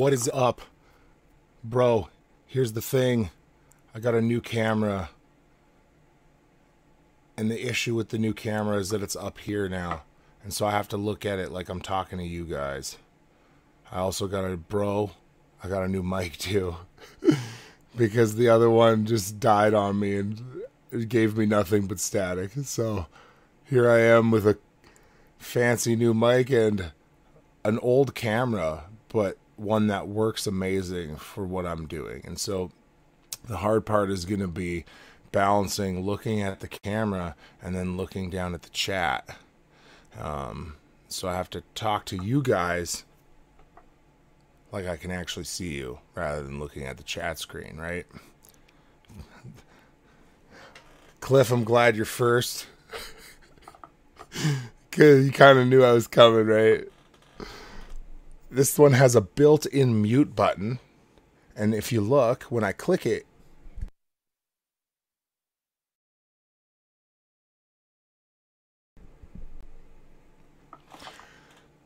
What is up? Bro, here's the thing. I got a new camera. And the issue with the new camera is that it's up here now. And so I have to look at it like I'm talking to you guys. I also got a bro. I got a new mic too. because the other one just died on me and it gave me nothing but static. So here I am with a fancy new mic and an old camera, but one that works amazing for what I'm doing. And so the hard part is going to be balancing looking at the camera and then looking down at the chat. Um, so I have to talk to you guys like I can actually see you rather than looking at the chat screen, right? Cliff, I'm glad you're first. Cause you kind of knew I was coming, right? This one has a built-in mute button, and if you look, when I click it,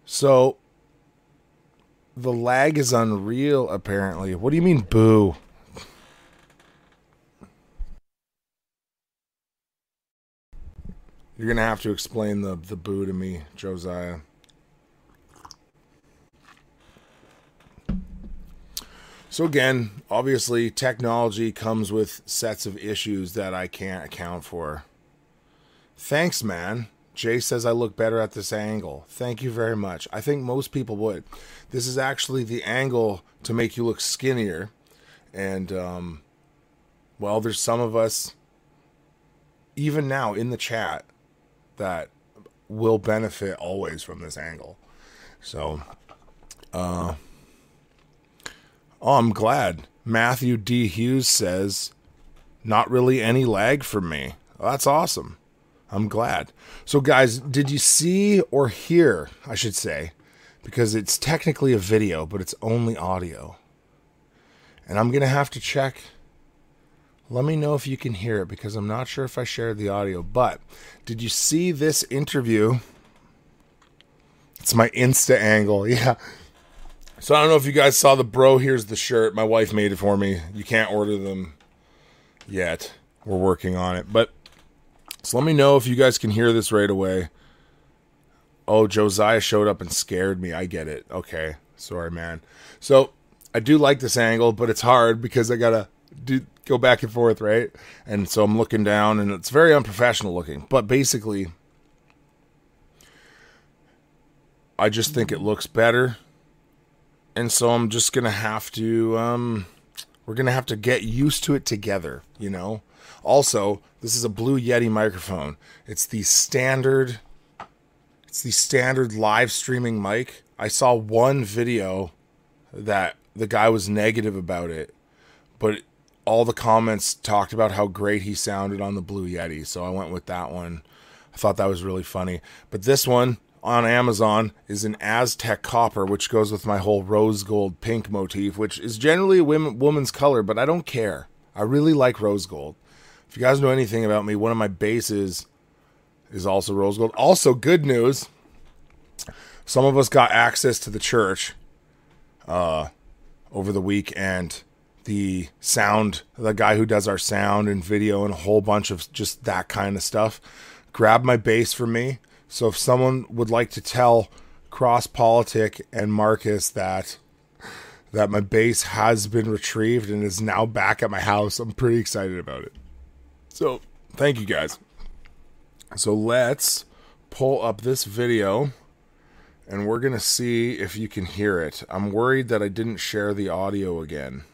so the lag is unreal apparently. What do you mean boo? You're gonna have to explain the the boo to me, Josiah. So again, obviously technology comes with sets of issues that I can't account for. Thanks, man. Jay says I look better at this angle. Thank you very much. I think most people would. This is actually the angle to make you look skinnier. And, um, well, there's some of us, even now in the chat, that will benefit always from this angle. So, uh, oh, I'm glad. Matthew D. Hughes says, not really any lag for me. Well, that's awesome. I'm glad. So, guys, did you see or hear, I should say, because it's technically a video, but it's only audio. And I'm going to have to check let me know if you can hear it because I'm not sure if I shared the audio. But did you see this interview? It's my Insta angle. Yeah. So I don't know if you guys saw the bro. Here's the shirt. My wife made it for me. You can't order them yet. We're working on it. But so let me know if you guys can hear this right away. Oh, Josiah showed up and scared me. I get it. Okay. Sorry, man. So I do like this angle, but it's hard because I gotta do go back and forth, right? And so I'm looking down, and it's very unprofessional looking. But basically, I just think it looks better, and so I'm just gonna have to. Um, we're gonna have to get used to it together, you know. Also, this is a Blue Yeti microphone. It's the standard. It's the standard live streaming mic. I saw one video that the guy was negative about it, but all the comments talked about how great he sounded on the Blue Yeti, so I went with that one. I thought that was really funny. But this one on Amazon is an Aztec copper, which goes with my whole rose gold pink motif, which is generally a women, woman's color, but I don't care. I really like rose gold. If you guys know anything about me, one of my basses is also rose gold. Also, good news some of us got access to the church uh, over the week, and the sound, the guy who does our sound and video and a whole bunch of just that kind of stuff, grabbed my bass for me. So if someone would like to tell Cross Politic and Marcus that that my bass has been retrieved and is now back at my house, I'm pretty excited about it. So thank you guys. So let's pull up this video and we're going to see if you can hear it. I'm worried that I didn't share the audio again.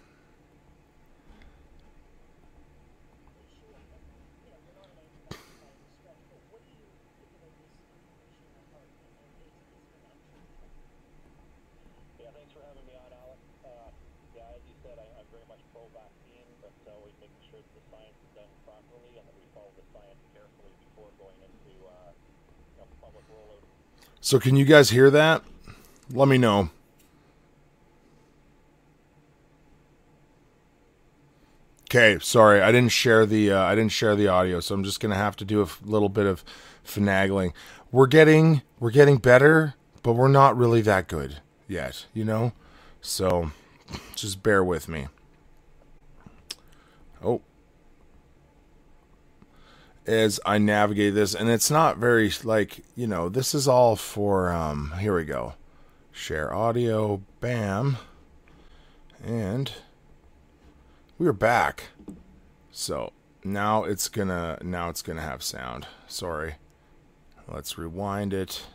So can you guys hear that? Let me know. Okay, sorry, I didn't share the uh, I didn't share the audio, so I'm just gonna have to do a f- little bit of finagling. We're getting we're getting better, but we're not really that good yet, you know. So just bear with me. Oh. As I navigate this, and it's not very like, you know, this is all for um here we go. Share audio, bam. And we're back. So now it's gonna now it's gonna have sound. Sorry. Let's rewind it.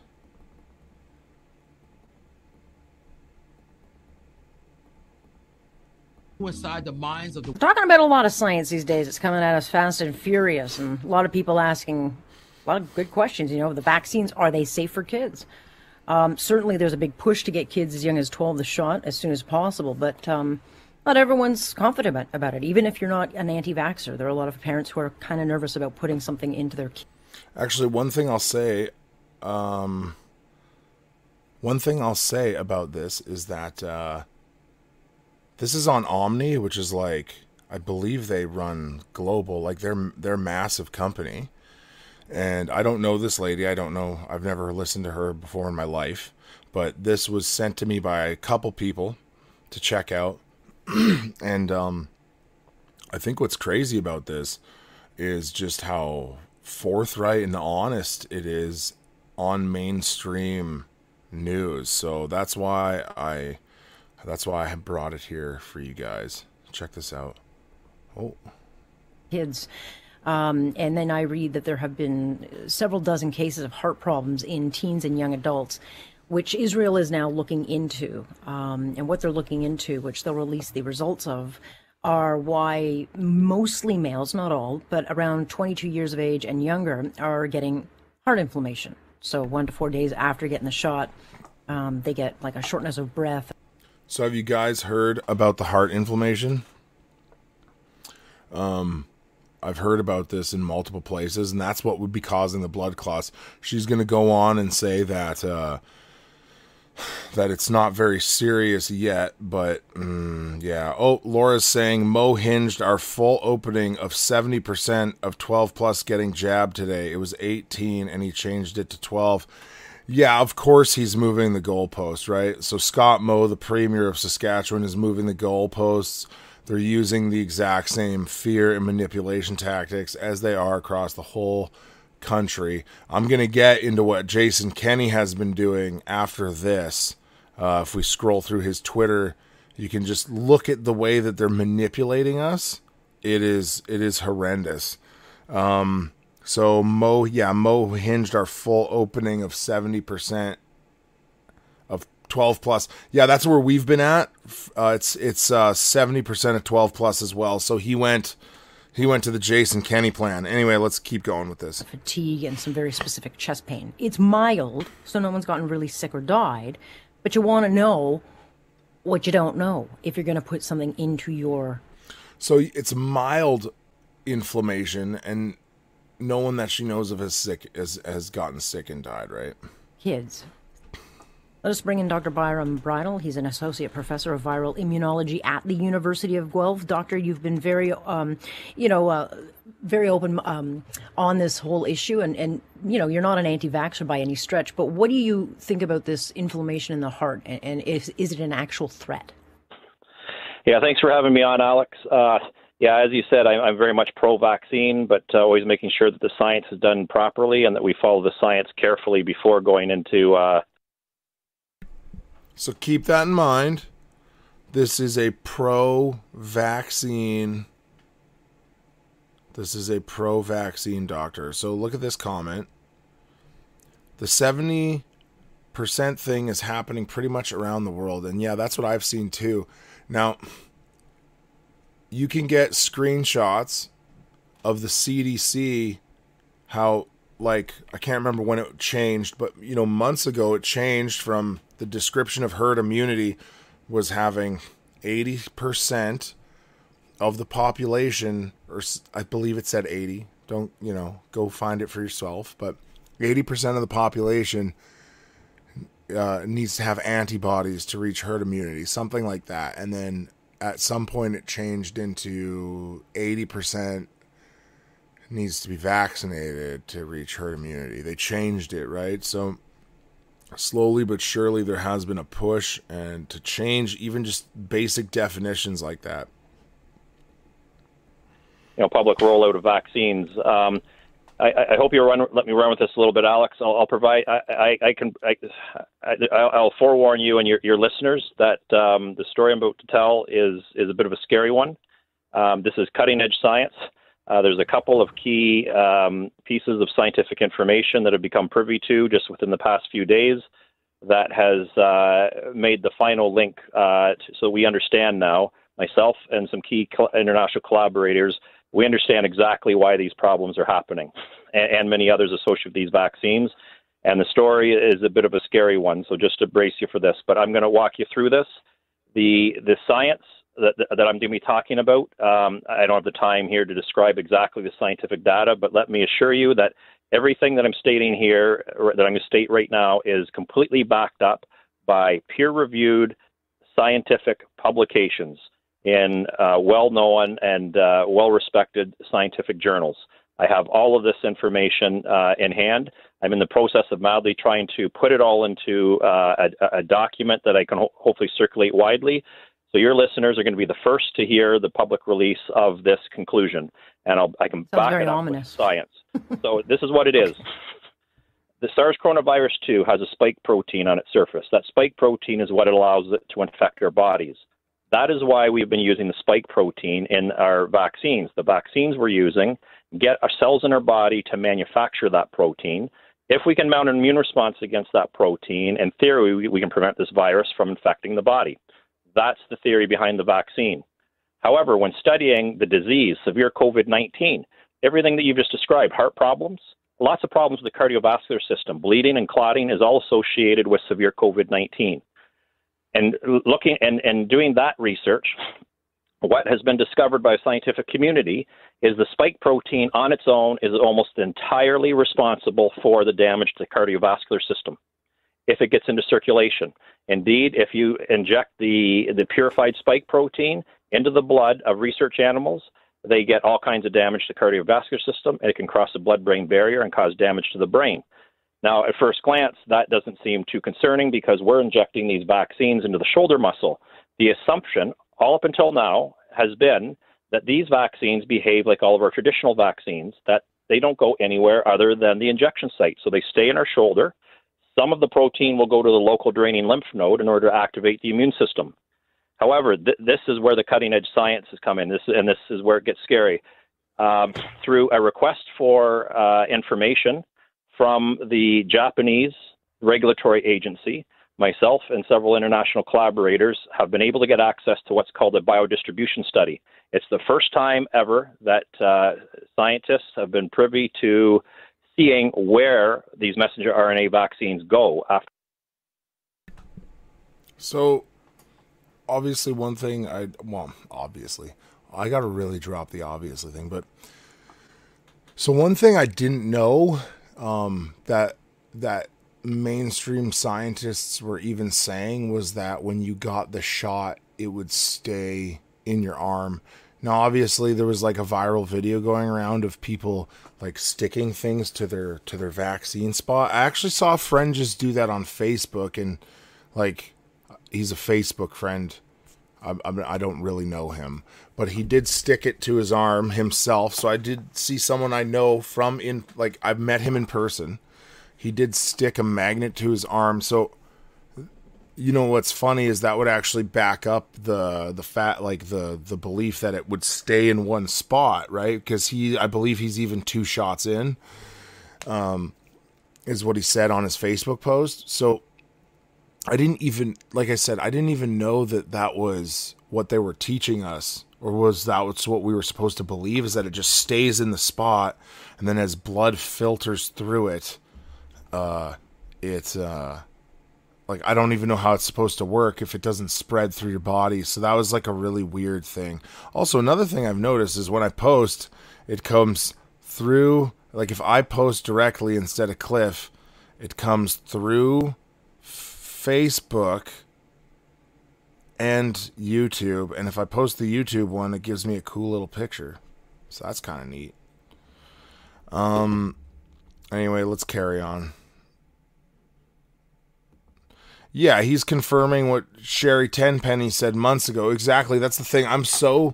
Inside the minds of the We're talking about a lot of science these days. It's coming at us fast and furious, and a lot of people asking a lot of good questions. You know, the vaccines are they safe for kids? Um, certainly, there's a big push to get kids as young as 12 the shot as soon as possible, but um, not everyone's confident about, about it. Even if you're not an anti-vaxxer, there are a lot of parents who are kind of nervous about putting something into their kids. Actually, one thing I'll say, um, one thing I'll say about this is that uh, this is on Omni, which is like I believe they run global, like they're they're massive company. And I don't know this lady. I don't know. I've never listened to her before in my life, but this was sent to me by a couple people to check out. and um, I think what's crazy about this is just how forthright and honest it is on mainstream news. So that's why I that's why I brought it here for you guys. Check this out. Oh. Kids. Um, and then I read that there have been several dozen cases of heart problems in teens and young adults, which Israel is now looking into. Um, and what they're looking into, which they'll release the results of, are why mostly males, not all, but around 22 years of age and younger, are getting heart inflammation. So one to four days after getting the shot, um, they get like a shortness of breath. So have you guys heard about the heart inflammation? Um, I've heard about this in multiple places, and that's what would be causing the blood clots. She's going to go on and say that uh, that it's not very serious yet, but mm, yeah. Oh, Laura's saying Moe hinged our full opening of seventy percent of twelve plus getting jabbed today. It was eighteen, and he changed it to twelve. Yeah, of course he's moving the goalpost, right? So Scott Moe, the premier of Saskatchewan, is moving the goalposts. They're using the exact same fear and manipulation tactics as they are across the whole country. I'm going to get into what Jason Kenney has been doing after this. Uh, if we scroll through his Twitter, you can just look at the way that they're manipulating us. It is it is horrendous. Um, so Moe, yeah, Moe hinged our full opening of seventy percent of twelve plus. Yeah, that's where we've been at. Uh, it's it's uh, seventy percent of twelve plus as well. So he went he went to the Jason Kenney plan. Anyway, let's keep going with this. Fatigue and some very specific chest pain. It's mild, so no one's gotten really sick or died. But you want to know what you don't know if you're going to put something into your. So it's mild inflammation, and no one that she knows of has sick has has gotten sick and died, right? Kids. Let us bring in Dr. Byram Bridle. He's an associate professor of viral immunology at the University of Guelph. Doctor, you've been very, um, you know, uh, very open um, on this whole issue, and, and you know, you're not an anti-vaxxer by any stretch. But what do you think about this inflammation in the heart, and, and is is it an actual threat? Yeah, thanks for having me on, Alex. Uh, yeah, as you said, I'm, I'm very much pro-vaccine, but uh, always making sure that the science is done properly and that we follow the science carefully before going into. Uh... So keep that in mind. This is a pro-vaccine. This is a pro-vaccine doctor. So look at this comment. The seventy percent thing is happening pretty much around the world, and yeah, that's what I've seen too. Now you can get screenshots of the CDC how like I can't remember when it changed, but you know months ago it changed from the description of herd immunity was having 80% of the population or I believe it said 80. Don't, you know, go find it for yourself, but 80% of the population uh, needs to have antibodies to reach herd immunity, something like that. And then at some point it changed into 80% needs to be vaccinated to reach herd immunity. They changed it, right? So slowly but surely there has been a push and to change even just basic definitions like that. You know, public rollout of vaccines. Um, I, I, hope you run. Let me run with this a little bit, Alex. I'll, I'll provide. I, I, I can. I, will forewarn you and your, your listeners that um, the story I'm about to tell is is a bit of a scary one. Um, this is cutting edge science. Uh, there's a couple of key um, pieces of scientific information that have become privy to just within the past few days that has uh, made the final link uh, to, so we understand now, myself and some key international collaborators, we understand exactly why these problems are happening and, and many others associated with these vaccines. And the story is a bit of a scary one, so just to brace you for this. But I'm going to walk you through this. The, the science that, that I'm going to be talking about. Um, I don't have the time here to describe exactly the scientific data, but let me assure you that everything that I'm stating here, that I'm going to state right now, is completely backed up by peer reviewed scientific publications in uh, well known and uh, well respected scientific journals. I have all of this information uh, in hand. I'm in the process of mildly trying to put it all into uh, a, a, document that I can ho- hopefully circulate widely so your listeners are going to be the first to hear the public release of this conclusion, and I'll, I can Sounds back it up with science. so this is what it is. The SARS coronavirus 2 has a spike protein on its surface. That spike protein is what allows it to infect our bodies. That is why we've been using the spike protein in our vaccines. The vaccines we're using get our cells in our body to manufacture that protein. If we can mount an immune response against that protein, in theory, we, can prevent this virus from infecting the body. That's the theory behind the vaccine. However, when studying the disease, severe COVID 19, everything that you've just described, heart problems, lots of problems with the cardiovascular system, bleeding and clotting is all associated with severe COVID 19. And looking and, and doing that research, what has been discovered by the scientific community is the spike protein on its own is almost entirely responsible for the damage to the cardiovascular system if it gets into circulation. Indeed, if you inject the, the purified spike protein into the blood of research animals, they get all kinds of damage to the cardiovascular system. It can cross the blood brain barrier and cause damage to the brain. Now, at first glance, that doesn't seem too concerning because we're injecting these vaccines into the shoulder muscle. The assumption, all up until now, has been that these vaccines behave like all of our traditional vaccines, that they don't go anywhere other than the injection site. So they stay in our shoulder some of the protein will go to the local draining lymph node in order to activate the immune system. However, th- this is where the cutting edge science has come in, this, and this is where it gets scary. Um, through a request for uh, information from the Japanese regulatory agency, myself and several international collaborators have been able to get access to what's called a biodistribution study. It's the first time ever that uh, scientists have been privy to seeing where these messenger RNA vaccines go after. So, obviously, one thing I well, obviously, I got to really drop the obviously thing, but so one thing I didn't know um, that that mainstream scientists were even saying was that when you got the shot, it would stay in your arm. Now, obviously, there was like a viral video going around of people like sticking things to their to their vaccine spot. I actually saw a friend just do that on Facebook, and like he's a Facebook friend. I, I, don't really know him, but he did stick it to his arm himself. So I did see someone I know from in like I've met him in person. He did stick a magnet to his arm. So you know what's funny is that would actually back up the the fat like the the belief that it would stay in one spot right because he i believe he's even two shots in um is what he said on his facebook post so i didn't even like i said i didn't even know that that was what they were teaching us or was that what we were supposed to believe is that it just stays in the spot and then as blood filters through it uh it uh like I don't even know how it's supposed to work if it doesn't spread through your body. So that was like a really weird thing. Also, another thing I've noticed is when I post, it comes through like if I post directly instead of Cliff, it comes through Facebook and YouTube. And if I post the YouTube one, it gives me a cool little picture. So that's kind of neat. Um anyway, let's carry on. Yeah, he's confirming what Sherri Tenpenny said months ago. Exactly. That's the thing. I'm so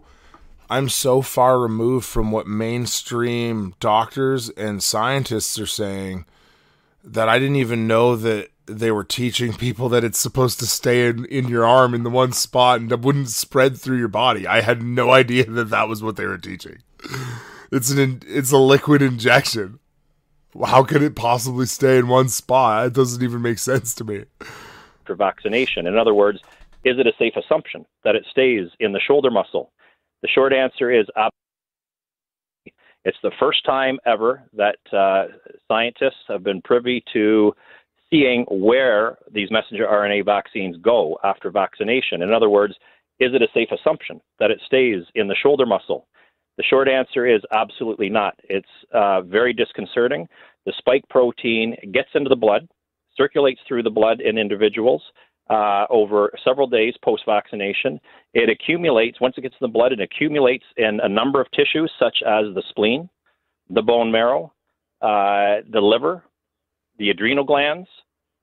I'm so far removed from what mainstream doctors and scientists are saying that I didn't even know that they were teaching people that it's supposed to stay in, in your arm in the one spot and it wouldn't spread through your body. I had no idea that that was what they were teaching. It's an it's a liquid injection. How could it possibly stay in one spot? It doesn't even make sense to me. For vaccination, in other words, is it a safe assumption that it stays in the shoulder muscle? The short answer is it's the first time ever that uh, scientists have been privy to seeing where these messenger RNA vaccines go after vaccination. In other words, is it a safe assumption that it stays in the shoulder muscle? The short answer is absolutely not. It's uh, very disconcerting. The spike protein gets into the blood, circulates through the blood in individuals uh, over several days post vaccination. It accumulates, once it gets in the blood, it accumulates in a number of tissues, such as the spleen, the bone marrow, uh, the liver, the adrenal glands.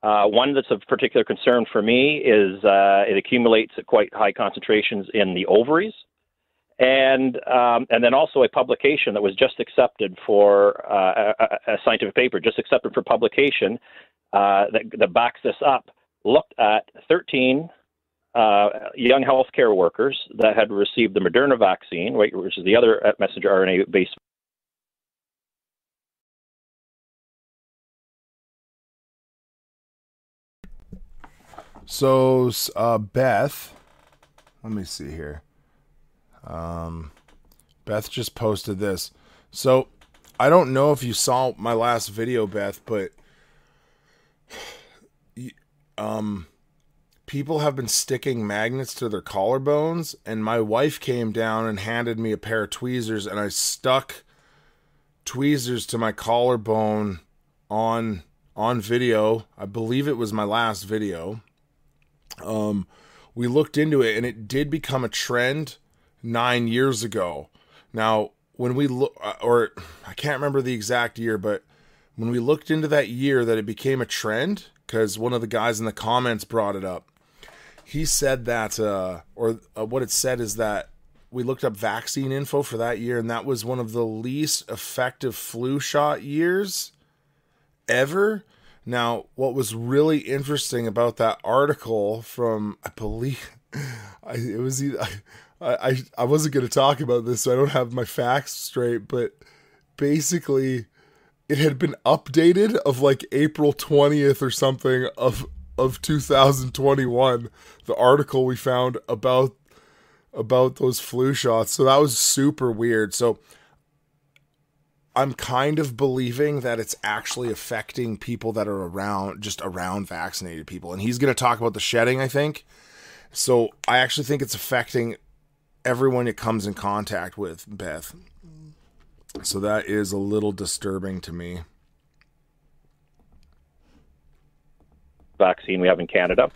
Uh, one that's of particular concern for me is uh, it accumulates at quite high concentrations in the ovaries and um, and then also a publication that was just accepted for uh, a, a, scientific paper just accepted for publication uh, that, that, backs this up. Looked at 13 uh, young healthcare workers that had received the Moderna vaccine, which is the other uh, messenger RNA based. So, uh, Beth, let me see here. Um, Beth just posted this. So I don't know if you saw my last video, Beth, but um, people have been sticking magnets to their collarbones, and my wife came down and handed me a pair of tweezers, and I stuck tweezers to my collarbone on on video. I believe it was my last video. Um, we looked into it, and it did become a trend nine years ago. Now, when we look, uh, or I can't remember the exact year, but when we looked into that year that it became a trend, because one of the guys in the comments brought it up, he said that, uh, or uh, what it said is that we looked up vaccine info for that year, and that was one of the least effective flu shot years ever. Now, what was really interesting about that article from, I believe, I, it was either, I, I, wasn't going to talk about this, so I don't have my facts straight, but basically, it had been updated of like April 20th or something of of 2021 the article we found about about those flu shots. So that was super weird. So i'm kind of believing that it's actually affecting people that are around just around vaccinated people. And he's going to talk about the shedding i think. So i actually think it's affecting everyone it comes in contact with, Beth. So that is a little disturbing to me. Vaccine we have in Canada.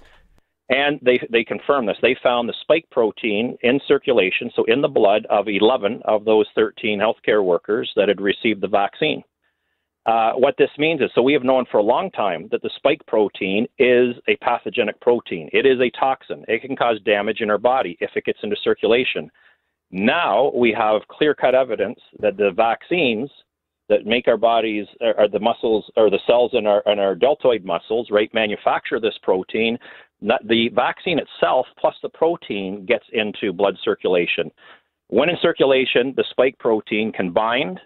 And they, they confirmed this. They found the spike protein in circulation, so in the blood of 11 of those 13 healthcare workers that had received the vaccine. Uh, what this means is so we have known for a long time that the spike protein is a pathogenic protein. It is a toxin. It can cause damage in our body if it gets into circulation. Now we have clear cut evidence that the vaccines that make our bodies, or the muscles, or the cells in our, in our deltoid muscles, right, manufacture this protein. The vaccine itself plus the protein gets into blood circulation. When in circulation, the spike protein can bind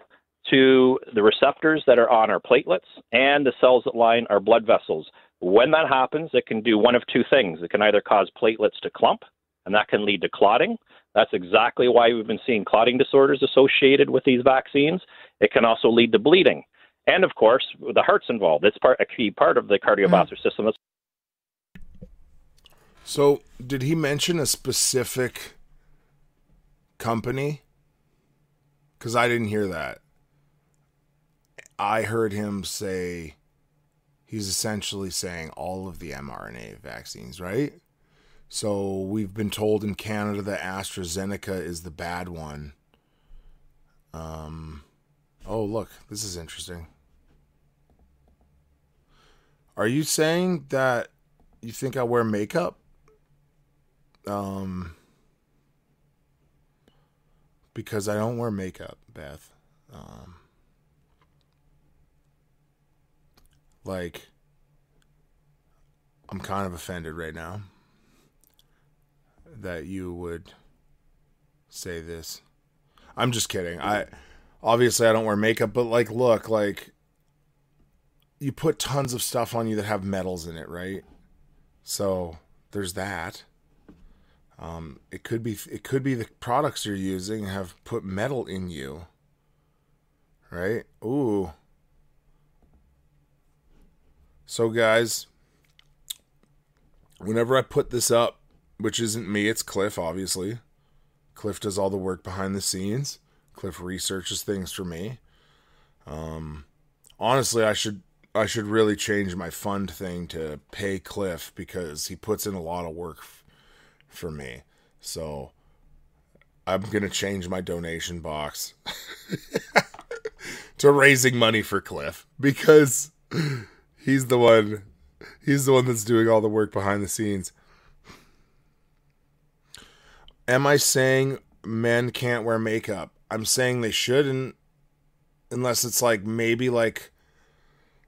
to the receptors that are on our platelets and the cells that line our blood vessels. When that happens, it can do one of two things. It can either cause platelets to clump, and that can lead to clotting. That's exactly why we've been seeing clotting disorders associated with these vaccines. It can also lead to bleeding. And of course, the heart's involved. It's part, a key part of the cardiovascular mm. system. So, did he mention a specific company? Because I didn't hear that. I heard him say he's essentially saying all of the mRNA vaccines, right? So we've been told in Canada that AstraZeneca is the bad one. Um, oh, look, this is interesting. Are you saying that you think I wear makeup? Um, because I don't wear makeup, Beth. Um, like, I'm kind of offended right now that you would say this. I'm just kidding. I obviously I don't wear makeup, but like, look, like you put tons of stuff on you that have metals in it, right? So there's that. Um, it could be it could be the products you're using have put metal in you, right? Ooh. So guys, whenever I put this up, which isn't me, it's Cliff, obviously. Cliff does all the work behind the scenes. Cliff researches things for me. Um, honestly, I should I should really change my fund thing to pay Cliff because he puts in a lot of work f- for me. So I'm gonna change my donation box to raising money for Cliff because he's the one he's the one that's doing all the work behind the scenes. Am I saying men can't wear makeup? I'm saying they shouldn't unless it's like maybe like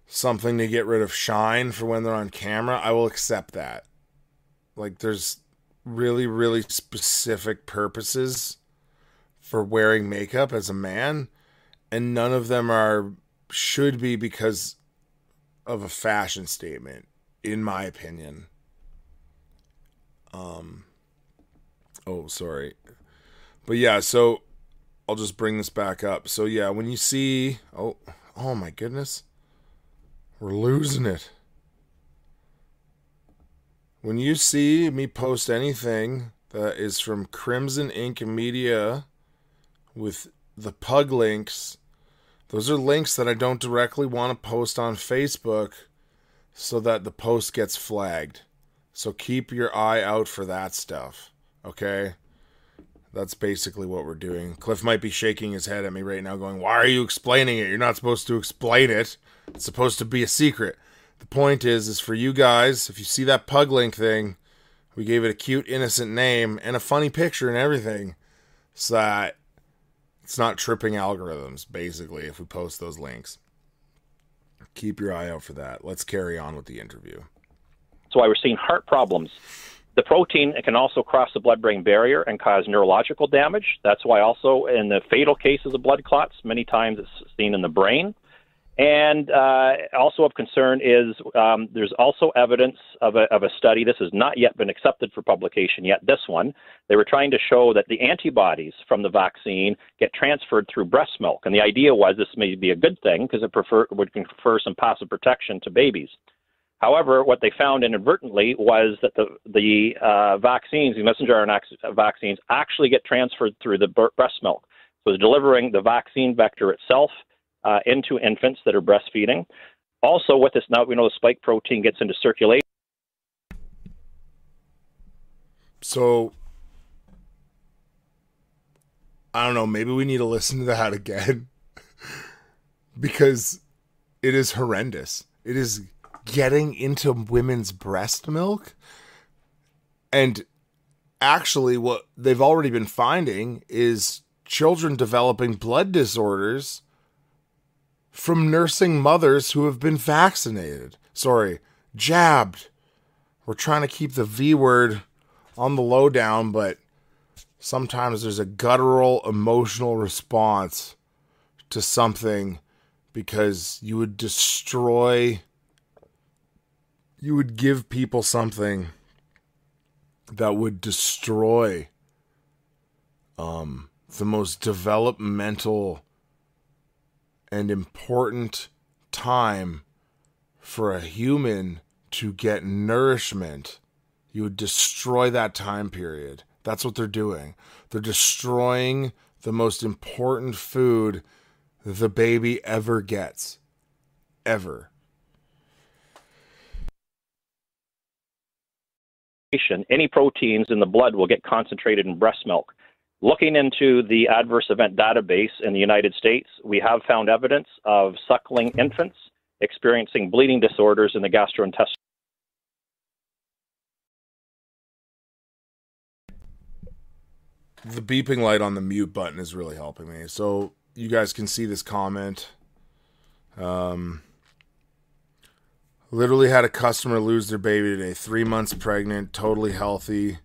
something to get rid of shine for when they're on camera. I will accept that. Like there's really really specific purposes for wearing makeup as a man and none of them are should be because of a fashion statement in my opinion. Um oh, sorry. But yeah, so I'll just bring this back up. So yeah, when you see oh oh my goodness. We're losing it. When you see me post anything that is from Crimson Ink Media with the pug links, those are links that I don't directly want to post on Facebook so that the post gets flagged. So keep your eye out for that stuff. Okay? That's basically what we're doing. Cliff might be shaking his head at me right now, going, Why are you explaining it? You're not supposed to explain it. It's supposed to be a secret. The point is, is for you guys, if you see that pug link thing, we gave it a cute, innocent name and a funny picture and everything, so that it's not tripping algorithms, basically, if we post those links. Keep your eye out for that. Let's carry on with the interview. That's why we're seeing heart problems. The protein can also cross the blood brain barrier and cause neurological damage. That's why, also, in the fatal cases of blood clots, many times it's seen in the brain. And uh, also of concern is um, there's also evidence of a, of a study. This has not yet been accepted for publication yet. This one, they were trying to show that the antibodies from the vaccine get transferred through breast milk, and the idea was this may be a good thing because it prefer, would confer some passive protection to babies. However, what they found inadvertently was that the the uh, vaccines, the messenger RNA vaccines, actually get transferred through the breast milk. So delivering the vaccine vector itself uh, into infants that are breastfeeding. Also, with this, now we know the spike protein gets into circulation. So, I don't know, maybe we need to listen to that again because it is horrendous. It is getting into women's breast milk. And actually, what they've already been finding is children developing blood disorders from nursing mothers who have been vaccinated. Sorry, jabbed. We're trying to keep the V word on the lowdown, but sometimes there's a guttural emotional response to something because you would destroy you would give people something that would destroy um, the most developmental and important time for a human to get nourishment. You would destroy that time period. That's what they're doing. They're destroying the most important food the baby ever gets. Ever. any proteins in the blood will get concentrated in breast milk. Looking into the adverse event database in the United States, we have found evidence of suckling infants experiencing bleeding disorders in the gastrointestinal. The beeping light on the mute button is really helping me. So you guys can see this comment. Um, literally had a customer lose their baby today. Three months pregnant, totally healthy.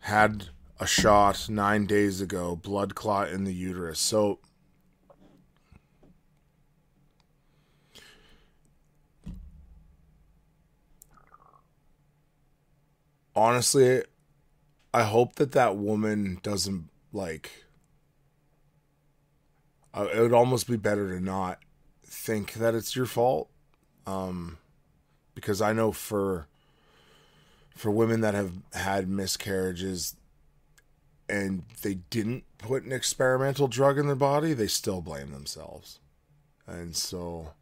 Had a shot nine days ago, blood clot in the uterus. So honestly, I hope that that woman doesn't like. It would almost be better to not think that it's your fault, um, because I know for for women that have had miscarriages and they didn't put an experimental drug in their body, they still blame themselves, and so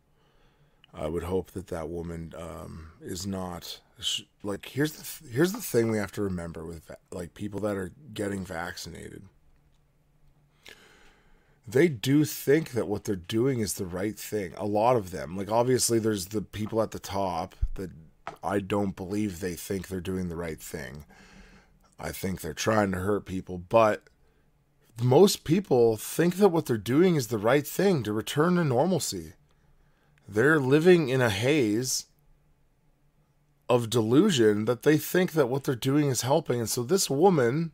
I would hope that that woman um, is not like here's the th- here's the thing we have to remember with like people that are getting vaccinated they do think that what they're doing is the right thing a lot of them. Like obviously there's the people at the top that I don't believe they think they're doing the right thing. I think they're trying to hurt people but most people think that what they're doing is the right thing to return to normalcy. They're living in a haze of delusion that they think that what they're doing is helping. And so this woman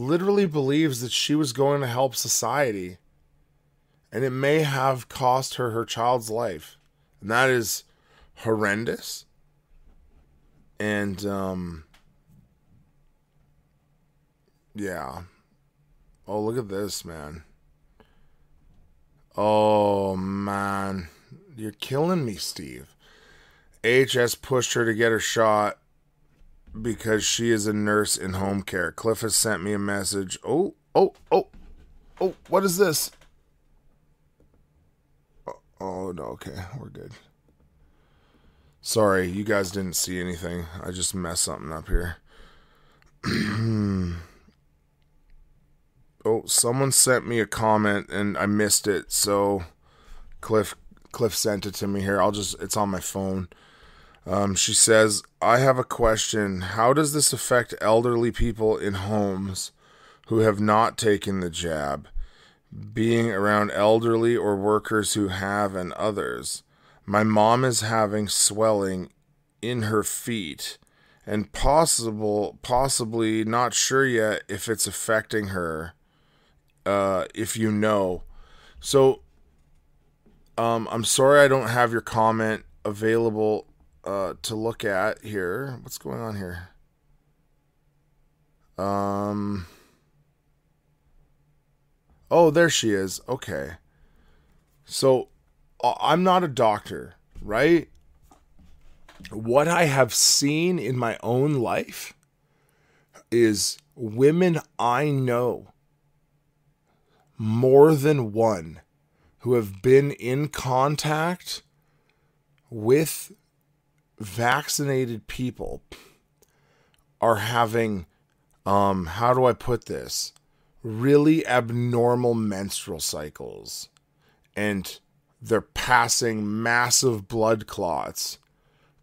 literally believes that she was going to help society. And it may have cost her her child's life. And that is horrendous. And, um, yeah. Oh, look at this, man. Oh, man. You're killing me, Steve. AHS pushed her to get her shot because she is a nurse in home care. Cliff has sent me a message. Oh, oh, oh, oh, what is this? Oh, oh no, okay, we're good. Sorry, you guys didn't see anything. I just messed something up here. oh, someone sent me a comment and I missed it, so Cliff Cliff sent it to me here. I'll just it's on my phone. Um, she says, I have a question. How does this affect elderly people in homes who have not taken the jab? Being around elderly or workers who have and others. My mom is having swelling in her feet and possible possibly not sure yet if it's affecting her uh if you know so um i'm sorry i don't have your comment available uh, to look at here. What's going on here? Um. Oh, there she is. Okay. So, uh, I'm not a doctor, right? What I have seen in my own life is women I know, more than one, who have been in contact with vaccinated people are having um how do I put this? really abnormal menstrual cycles and they're passing massive blood clots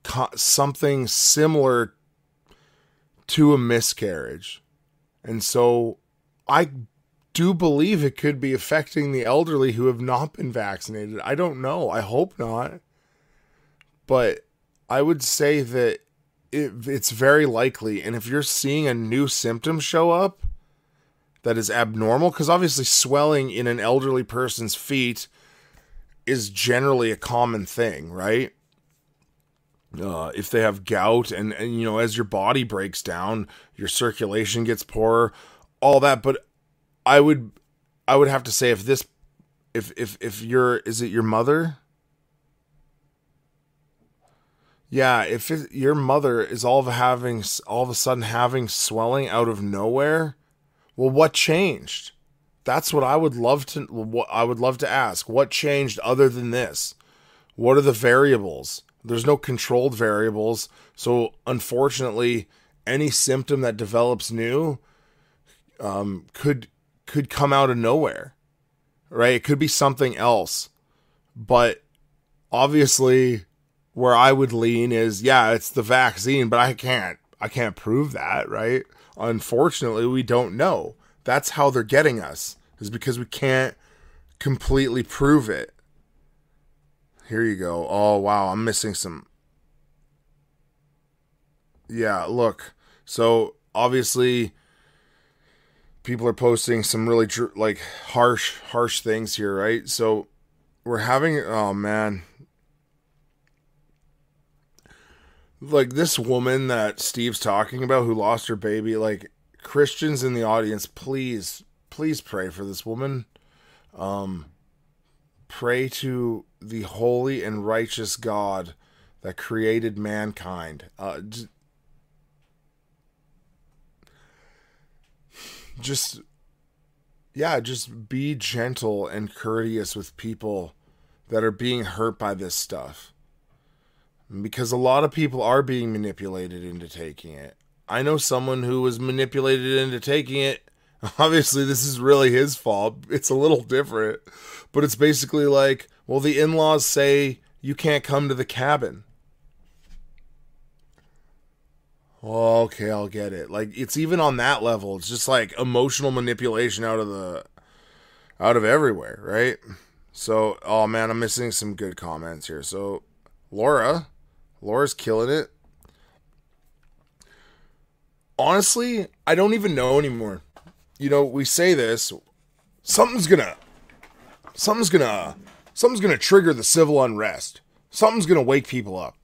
co- something similar to a miscarriage. And so I do believe it could be affecting the elderly who have not been vaccinated. I don't know. I hope not. But I would say that it, it's very likely. And if you're seeing a new symptom show up that is abnormal, because obviously swelling in an elderly person's feet is generally a common thing, right? Uh, if they have gout and, and you know as your body breaks down your circulation gets poorer all that but i would i would have to say if this if if if you're is it your mother yeah, if it, your mother is all of having all of a sudden having swelling out of nowhere, well, what changed? That's what I would love to. What I would love to ask. What changed other than this? What are the variables? There's no controlled variables, so unfortunately, any symptom that develops new um, could could come out of nowhere, right? It could be something else, but obviously where I would lean is yeah, it's the vaccine, but I can't I can't prove that, right? unfortunately, we don't know. That's how they're getting us, is because we can't completely prove it. Here you go. Oh, wow. I'm missing some. Yeah, look. So, obviously, people are posting some really like harsh harsh things here right so we're having oh man like this woman that Steve's talking about who lost her baby like Christians in the audience please please pray for this woman um pray to the holy and righteous God that created mankind uh just yeah, just be gentle and courteous with people that are being hurt by this stuff. Because a lot of people are being manipulated into taking it. I know someone who was manipulated into taking it. Obviously, this is really his fault. It's a little different. But it's basically like, well, the in laws say you can't come to the cabin. okay, I'll get it. Like it's even on that level. It's just like emotional manipulation out of the out of everywhere, right? So, oh man, I'm missing some good comments here. So, Laura, Laura's killing it. Honestly, I don't even know anymore. You know, we say this, something's gonna something's gonna something's gonna trigger the civil unrest. Something's gonna wake people up.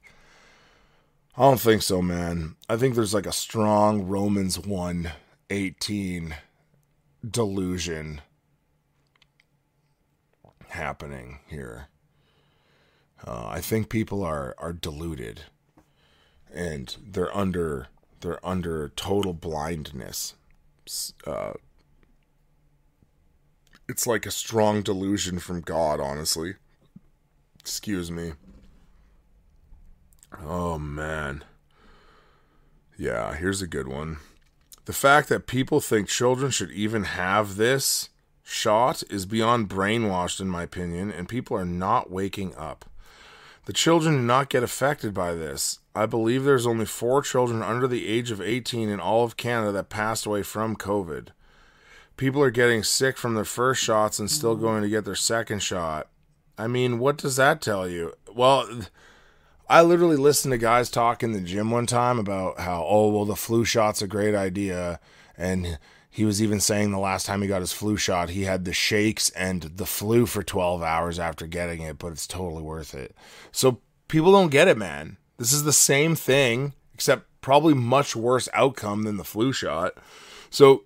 I don't think so, man. I think there's like a strong Romans 1 18 delusion happening here. Uh, I think people are are deluded and they're under they're under total blindness. Uh, it's like a strong delusion from God, honestly. Excuse me. Oh, man. Yeah, here's a good one. The fact that people think children should even have this shot is beyond brainwashed, in my opinion, and people are not waking up. The children do not get affected by this. I believe there's only four children under the age of 18 in all of Canada that passed away from COVID. People are getting sick from their first shots and still going to get their second shot. I mean, what does that tell you? Well, I literally listened to guys talk in the gym one time about how, oh, well, the flu shot's a great idea. And he was even saying the last time he got his flu shot, he had the shakes and the flu for 12 hours after getting it, but it's totally worth it. So people don't get it, man. This is the same thing, except probably much worse outcome than the flu shot. So,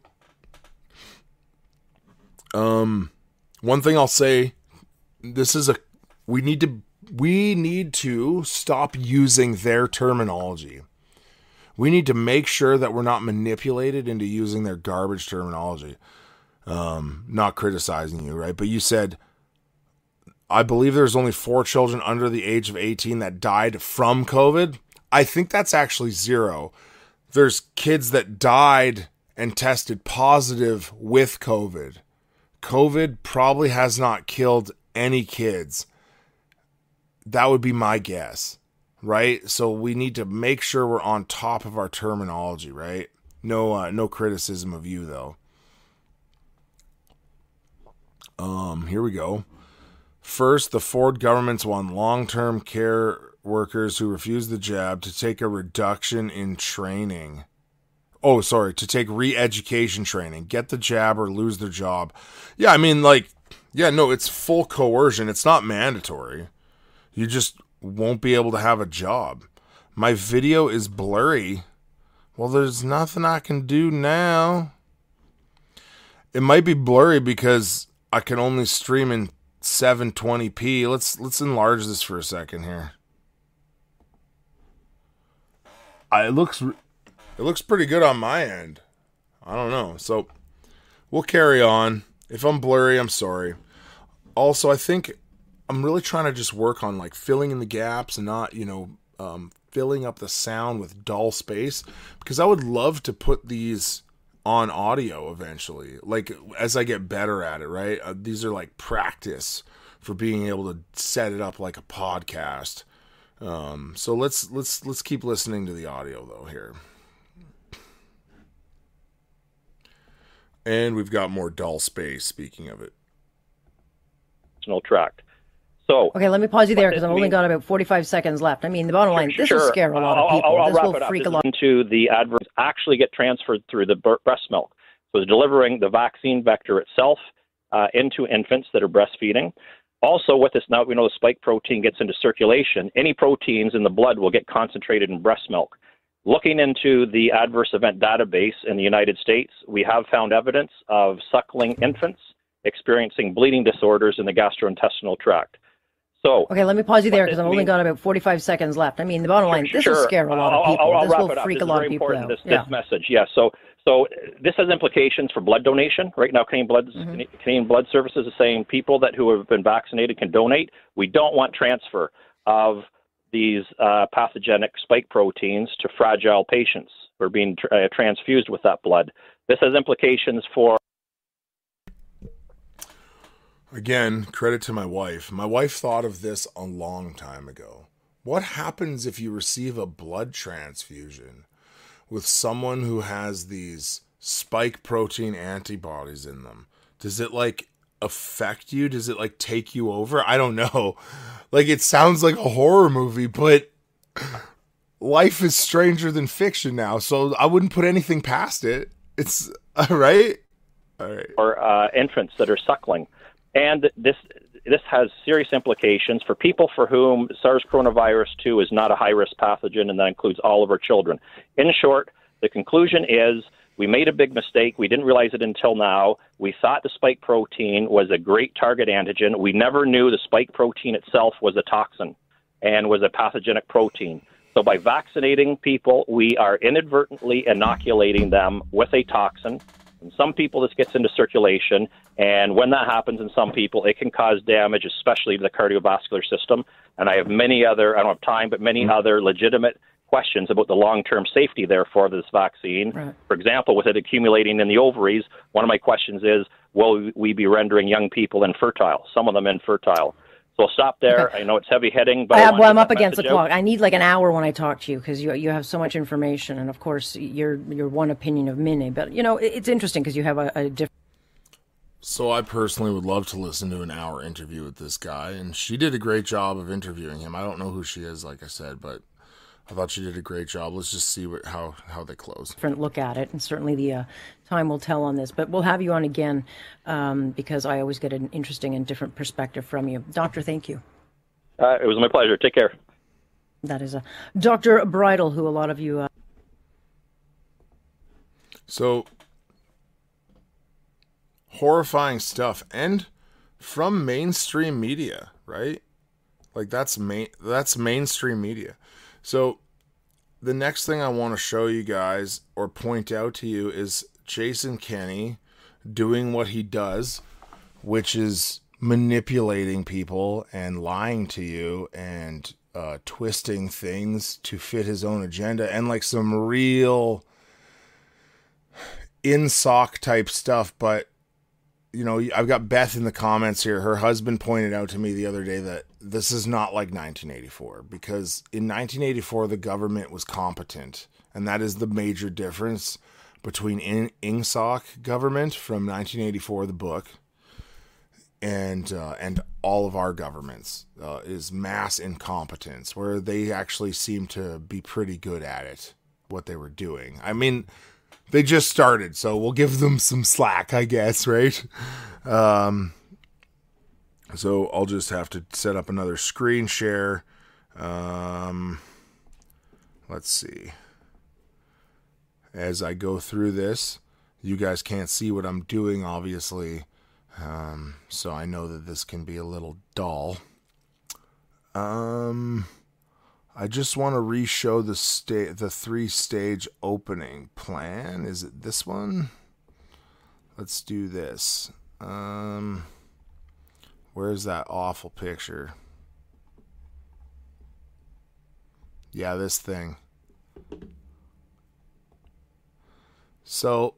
um, one thing I'll say this is a, we need to we need to stop using their terminology. We need to make sure that we're not manipulated into using their garbage terminology. Um, not criticizing you, right? But you said, I believe there's only four children under the age of 18 that died from COVID. I think that's actually zero. There's kids that died and tested positive with COVID. COVID probably has not killed any kids that would be my guess, right? So we need to make sure we're on top of our terminology, right? No, uh, no criticism of you though. Um, here we go. First, the Ford government's want long-term care workers who refuse the jab to take a reduction in training. Oh, sorry, to take re-education training, get the jab or lose their job. Yeah, I mean, like, yeah, no, it's full coercion. It's not mandatory. You just won't be able to have a job. My video is blurry. Well, there's nothing I can do now. It might be blurry because I can only stream in 720p. Let's let's enlarge this for a second here. I, it looks it looks pretty good on my end. I don't know. So we'll carry on. If I'm blurry, I'm sorry. Also, I think I'm really trying to just work on like filling in the gaps and not, you know, um, filling up the sound with dull space because I would love to put these on audio eventually. Like as I get better at it, right? Uh, these are like practice for being able to set it up like a podcast. Um, so let's let's let's keep listening to the audio though here. And we've got more dull space, speaking of it. Tract. So okay, let me pause you there because I've only got about 45 seconds left. I mean, the bottom line, this sure. will scare a lot of people. I'll, I'll this will freak up. a lot. Into the adverse actually get transferred through the breast milk. So delivering the vaccine vector itself uh, into infants that are breastfeeding. Also, with this now we know the spike protein gets into circulation. Any proteins in the blood will get concentrated in breast milk. Looking into the adverse event database in the United States, we have found evidence of suckling infants experiencing bleeding disorders in the gastrointestinal tract. So, okay, let me pause you there because I've only got about 45 seconds left. I mean, the bottom line, sure, this will scare a lot of I'll, people. I'll, I'll this will freak this a lot of people out. This, yeah. this message, yeah. So, so this has implications for blood donation. Right now, Canadian Blood, Mm-hmm. Canadian Blood Services is saying people that who have been vaccinated can donate. We don't want transfer of these uh, pathogenic spike proteins to fragile patients who are being tr- uh, transfused with that blood. This has implications for Again, credit to my wife. My wife thought of this a long time ago. What happens if you receive a blood transfusion with someone who has these spike protein antibodies in them? Does it like affect you? Does it like take you over? I don't know. Like it sounds like a horror movie, but life is stranger than fiction now, so I wouldn't put anything past it. It's all right. All right. Or uh, infants that are suckling, and this this has serious implications for people for whom SARS coronavirus 2 is not a high risk pathogen, and that includes all of our children. In short, the conclusion is we made a big mistake. We didn't realize it until now. We thought the spike protein was a great target antigen. We never knew the spike protein itself was a toxin and was a pathogenic protein. So by vaccinating people, we are inadvertently inoculating them with a toxin. In some people, this gets into circulation, and when that happens in some people, it can cause damage, especially to the cardiovascular system. And I have many other, I don't have time, but many mm-hmm. other legitimate questions about the long-term safety, therefore, of this vaccine. Right. For example, with it accumulating in the ovaries, one of my questions is, will we be rendering young people infertile? Some of them infertile. So I'll stop there. Okay. I know it's heavy-hitting, but I I have, wanna well, get I'm up against the out. clock. I need like an hour when I talk to you because you you have so much information, and of course, you're you're one opinion of many. But you know, it's interesting because you have a, a different. So I personally would love to listen to an hour interview with this guy, and she did a great job of interviewing him. I don't know who she is, like I said, but I thought she did a great job. Let's just see what how how they close. different look at it, and certainly the uh, time will tell on this. But we'll have you on again um, because I always get an interesting and different perspective from you, Doctor. Thank you. Uh, it was my pleasure. Take care. That is a Doctor Bridle, who a lot of you. Uh, So horrifying stuff, and from mainstream media, right? Like that's main that's mainstream media. So the next thing I want to show you guys or point out to you is Jason Kenney doing what he does, which is manipulating people and lying to you and uh, twisting things to fit his own agenda and like some real Ingsoc type stuff. But you know, I've got Beth in the comments here. Her husband pointed out to me the other day that this is not like 1984 because in 1984 the government was competent, and that is the major difference between in- INGSOC government from 1984, the book, and uh, and all of our governments uh, is mass incompetence, where they actually seem to be pretty good at it, what they were doing. I mean, they just started, so we'll give them some slack, I guess, right? Um, so I'll just have to set up another screen share. Um, let's see. As I go through this, you guys can't see what I'm doing, obviously. Um, so I know that this can be a little dull. Um, I just want to re-show the sta- the three stage opening plan. Is it this one? Let's do this. Um, where's that awful picture? Yeah, this thing. So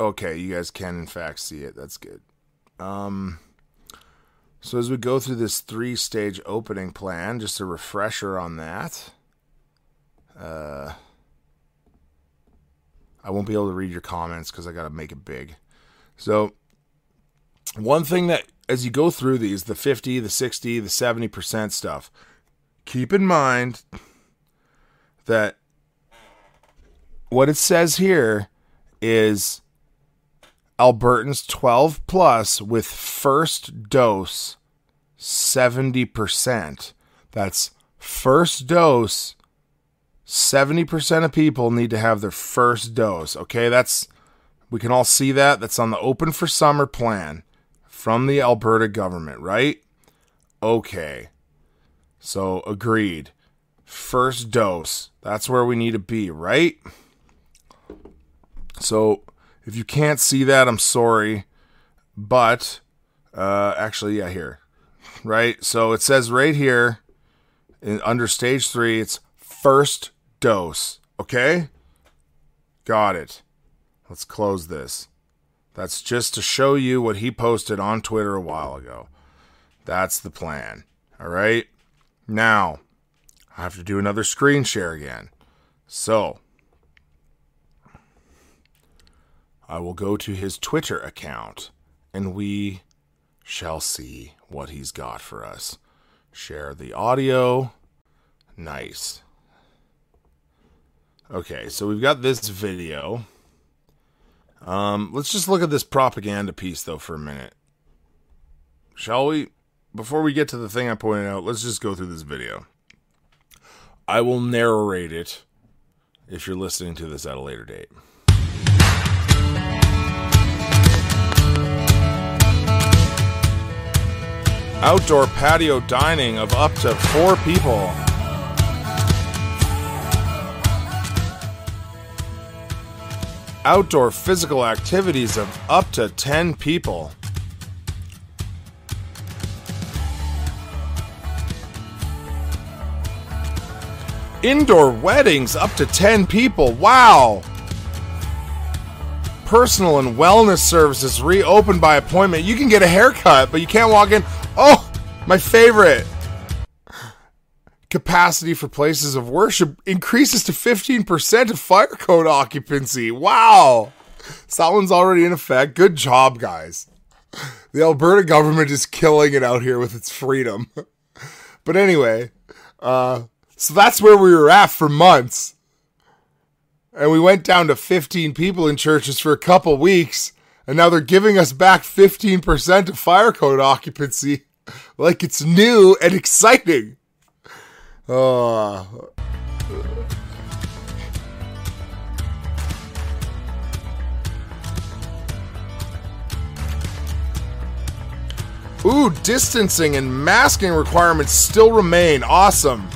Okay, you guys can in fact see it. That's good. Um so as we go through this three-stage opening plan, just a refresher on that. Uh I won't be able to read your comments because I got to make it big. So, one thing that as you go through these, the 50, the 60, the 70% stuff, keep in mind that what it says here is Albertans 12 plus with first dose 70%. That's first dose 70% of people need to have their first dose. Okay, that's we can all see that. That's on the open for summer plan from the Alberta government, right? Okay. So agreed. First dose. That's where we need to be, right? So if you can't see that, I'm sorry. But uh actually yeah, here. Right? So it says right here in under stage 3, it's first dose. Okay? Got it. Let's close this. That's just to show you what he posted on Twitter a while ago. That's the plan. All right? Now, I have to do another screen share again. So, I will go to his Twitter account and we shall see what he's got for us. Share the audio. Nice. Okay, so we've got this video. Um, let's just look at this propaganda piece though for a minute. Shall we? Before we get to the thing I pointed out, let's just go through this video. I will narrate it if you're listening to this at a later date. Outdoor patio dining of up to four people. Outdoor physical activities of up to 10 people. Indoor weddings up to 10 people. Wow. Personal and wellness services reopened by appointment. You can get a haircut, but you can't walk in. Oh, my favorite. Capacity for places of worship increases to 15% of fire code occupancy. Wow. So that one's already in effect. Good job, guys. The Alberta government is killing it out here with its freedom. But anyway, uh, so that's where we were at for months. And we went down to 15 people in churches for a couple weeks. And now they're giving us back 15% of fire code occupancy like it's new and exciting. Oh. Ooh, distancing and masking requirements still remain. Awesome.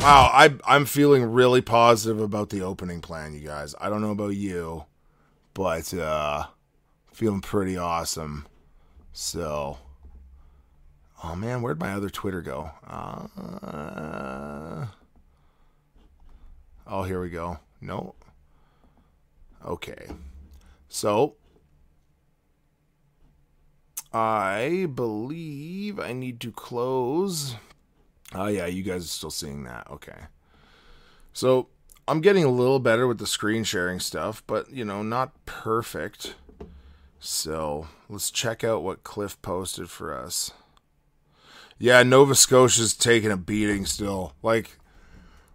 Wow, I, I'm feeling really positive about the opening plan, you guys. I don't know about you, but uh, feeling pretty awesome. So, oh man, where'd my other Twitter go? Uh, oh, here we go. No. Okay. So, I believe I need to close. Oh, yeah, you guys are still seeing that. Okay. So I'm getting a little better with the screen sharing stuff, but, you know, not perfect. So let's check out what Cliff posted for us. Yeah, Nova Scotia's taking a beating still. Like,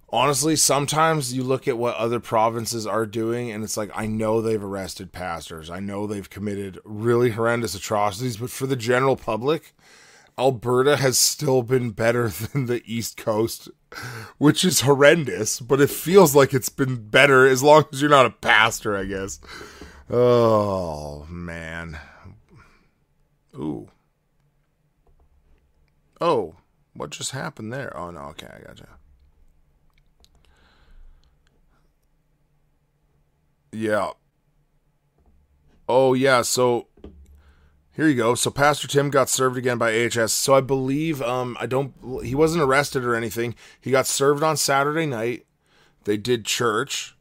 honestly, sometimes you look at what other provinces are doing, and it's like, I know they've arrested pastors. I know they've committed really horrendous atrocities, but for the general public, Alberta has still been better than the East Coast, which is horrendous, but it feels like it's been better as long as you're not a pastor, I guess. Oh, man. Ooh. Oh, what just happened there? Oh, no, okay, I gotcha. Yeah. Oh, yeah, so here you go. So Pastor Tim got served again by AHS. So I believe um I don't he wasn't arrested or anything. He got served on Saturday night. They did church.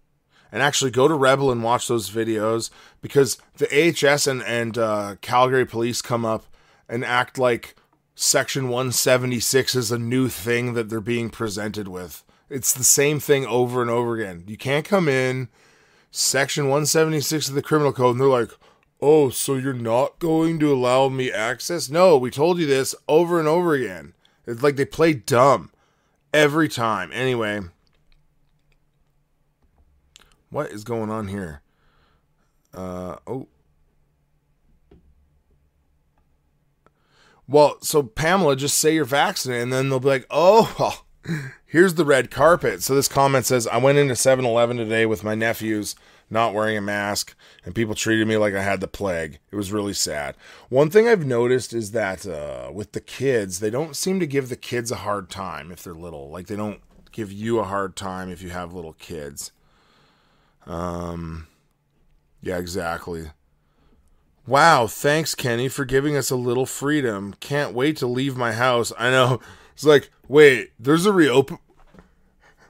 And actually go to Rebel and watch those videos because the AHS and and uh, Calgary police come up and act like section 176 is a new thing that they're being presented with. It's the same thing over and over again. You can't come in Section 176 of the Criminal Code, and they're like, oh, so you're not going to allow me access? No, we told you this over and over again. It's like they play dumb every time. Anyway, what is going on here? Uh, oh. Well, so Pamela, just say you're vaccinated, and then they'll be like, oh, well, here's the red carpet. So this comment says, I went into 7 Eleven today with my nephews not wearing a mask, and people treated me like I had the plague. It was really sad. One thing I've noticed is that uh, with the kids, they don't seem to give the kids a hard time if they're little. Like they don't give you a hard time if you have little kids. Um, yeah, exactly. Wow, thanks, Kenney, for giving us a little freedom. Can't wait to leave my house. I know. It's like, wait, there's a reopen.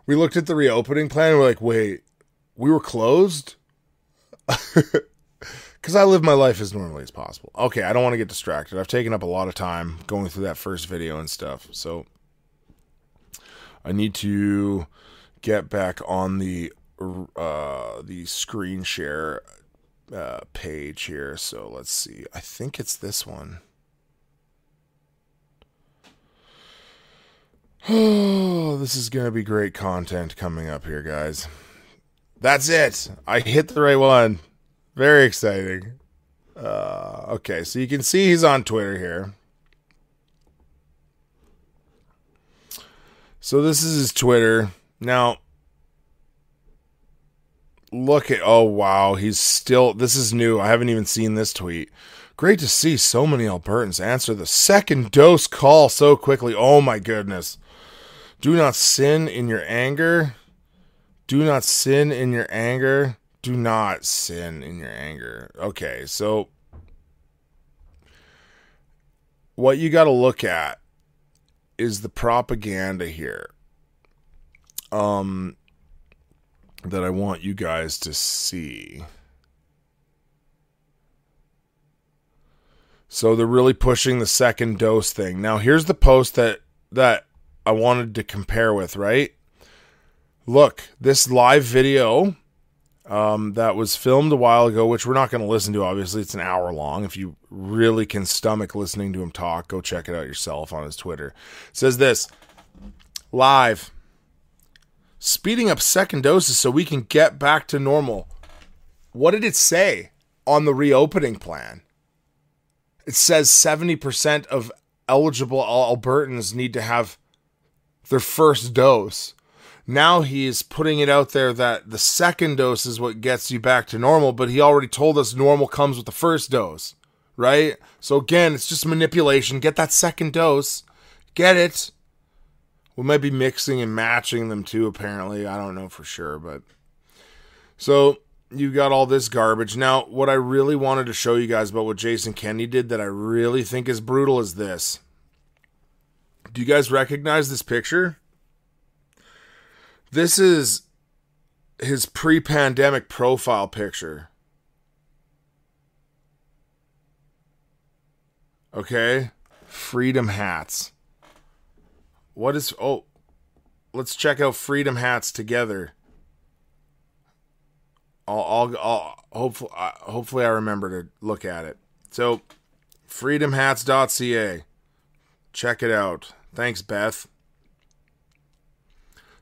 We looked at the reopening plan. we're like, wait, we were closed? Because I live my life as normally as possible. Okay, I don't want to get distracted. I've taken up a lot of time going through that first video and stuff. So I need to get back on the uh, the screen share uh, page here. So let's see. I think it's this one. Oh, this is going to be great content coming up here, guys. That's it. I hit the right one. Very exciting. Uh, okay, so you can see he's on Twitter here. So this is his Twitter. Now, look at oh wow, he's still this is new. I haven't even seen this tweet. Great to see so many Albertans answer the second dose call so quickly. Oh my goodness. Do not sin in your anger. Do not sin in your anger. Do not sin in your anger. Okay, so what you got to look at is the propaganda here. Um that I want you guys to see. So they're really pushing the second dose thing. Now here's the post that that I wanted to compare with, right? Look, this live video um, that was filmed a while ago, which we're not going to listen to, obviously, it's an hour long. If you really can stomach listening to him talk, go check it out yourself on his Twitter. It says this live speeding up second doses so we can get back to normal. What did it say on the reopening plan? It says 70% of eligible Albertans need to have their first dose. Now he's putting it out there that the second dose is what gets you back to normal, but he already told us normal comes with the first dose, right? So again, it's just manipulation. Get that second dose. Get it. We might be mixing and matching them too, apparently. I don't know for sure, but so you got all this garbage. Now, what I really wanted to show you guys about what Jason Kenney did that I really think is brutal is this. Do you guys recognize this picture? This is his pre pandemic profile picture. Okay? Freedom hats. What is oh let's check out Freedom Hats together. I'll, I'll, I'll hopefully, uh, hopefully I remember to look at it. So, freedomhats.ca. Check it out. Thanks, Beth.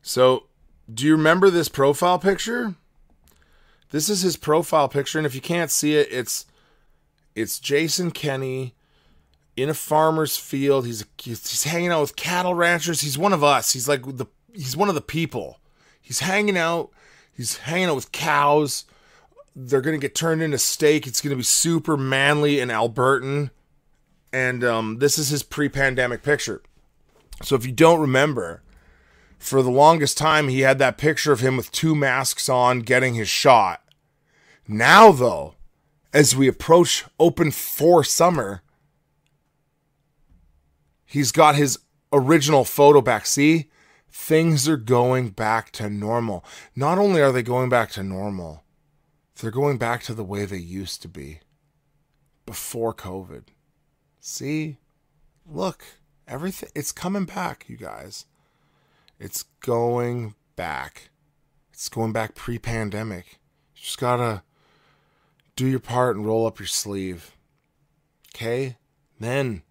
So, do you remember this profile picture? This is his profile picture, and if you can't see it, it's it's Jason Kenney in a farmer's field. He's he's hanging out with cattle ranchers. He's one of us. He's like the he's one of the people. He's hanging out. He's hanging out with cows. They're gonna get turned into steak. It's gonna be super manly and Albertan. And um, this is his pre-pandemic picture. So if you don't remember, for the longest time he had that picture of him with two masks on getting his shot. Now though, as we approach open for summer, he's got his original photo back. See? Things are going back to normal. Not only are they going back to normal, they're going back to the way they used to be before COVID. See? Look, everything it's coming back, you guys. It's going back. It's going back pre-pandemic. You just gotta do your part and roll up your sleeve. Okay? Then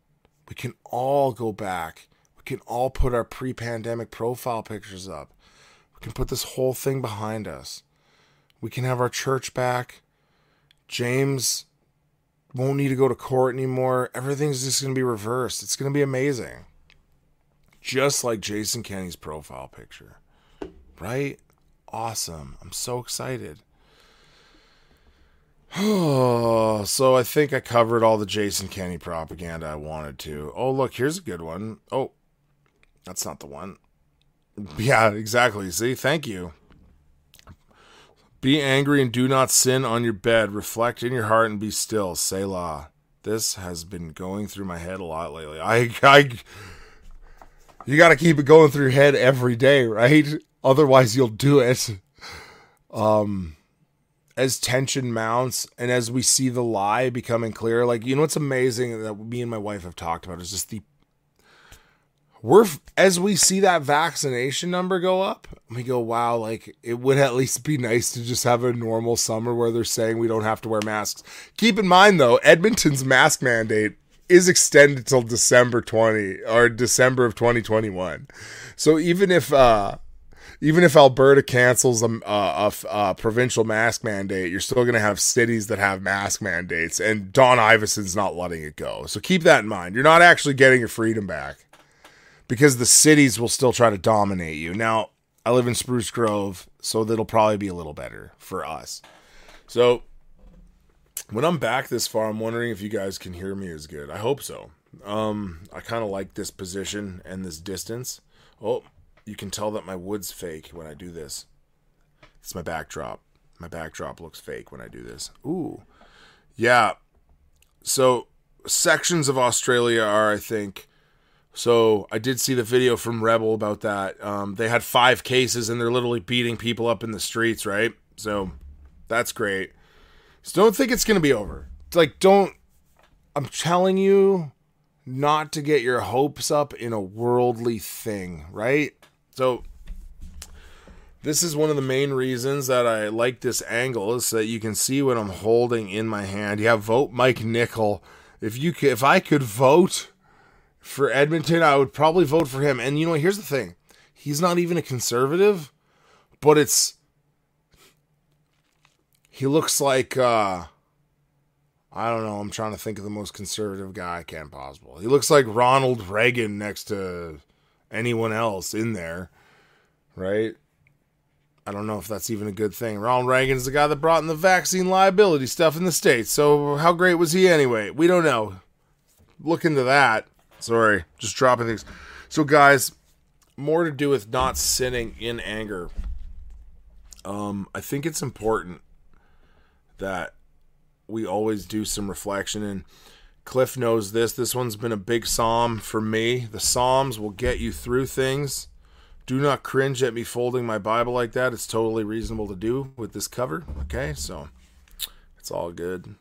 we can all go back. We can all put our pre pandemic profile pictures up. We can put this whole thing behind us. We can have our church back. James won't need to go to court anymore. Everything's just going to be reversed. It's going to be amazing. Just like Jason Kenney's profile picture. Right? Awesome. I'm so excited. Oh, so I think I covered all the Jason Kenney propaganda I wanted to. Oh, look, here's a good one. Oh, that's not the one. Yeah, exactly. See, thank you. Be angry and do not sin on your bed. Reflect in your heart and be still. Selah. This has been going through my head a lot lately. I, I, you got to keep it going through your head every day, right? Otherwise, you'll do it. Um, as tension mounts and as we see the lie becoming clear, like you know what's amazing that me and my wife have talked about is just the we're as we see that vaccination number go up, we go, wow, like it would at least be nice to just have a normal summer where they're saying we don't have to wear masks. Keep in mind though, Edmonton's mask mandate is extended till December 20 or December of 2021. So even if uh even if Alberta cancels a, a, a, provincial mask mandate, you're still going to have cities that have mask mandates, and Don Iveson's not letting it go. So keep that in mind. You're not actually getting your freedom back because the cities will still try to dominate you. Now, I live in Spruce Grove, so that'll probably be a little better for us. So, when I'm back this far, I'm wondering if you guys can hear me as good. I hope so. Um, I kind of like this position and this distance. Oh, you can tell that my wood's fake when I do this. It's my backdrop. My backdrop looks fake when I do this. Ooh. Yeah. So, sections of Australia are, I think, so I did see the video from Rebel about that. Um, they had five cases and they're literally beating people up in the streets, right? So that's great. So don't think it's gonna be over. It's like don't. I'm telling you, not to get your hopes up in a worldly thing, right? So this is one of the main reasons that I like this angle is that you can see what I'm holding in my hand. Yeah, vote Mike Nickel. If you could, if I could vote for Edmonton, I would probably vote for him. And you know, here's the thing: he's not even a conservative, but it's he looks like uh I don't know. I'm trying to think of the most conservative guy I can possible. He looks like Ronald Reagan next to anyone else in there, right? I don't know if that's even a good thing. Ronald Reagan's the guy that brought in the vaccine liability stuff in the States. So, how great was he anyway? We don't know. Look into that. Sorry, just dropping things. So, guys, more to do with not sinning in anger. Um, I think it's important that we always do some reflection and Cliff knows this. This one's been a big psalm for me. The psalms will get you through things. Do not cringe at me folding my Bible like that. It's totally reasonable to do with this cover. Okay, so it's all good.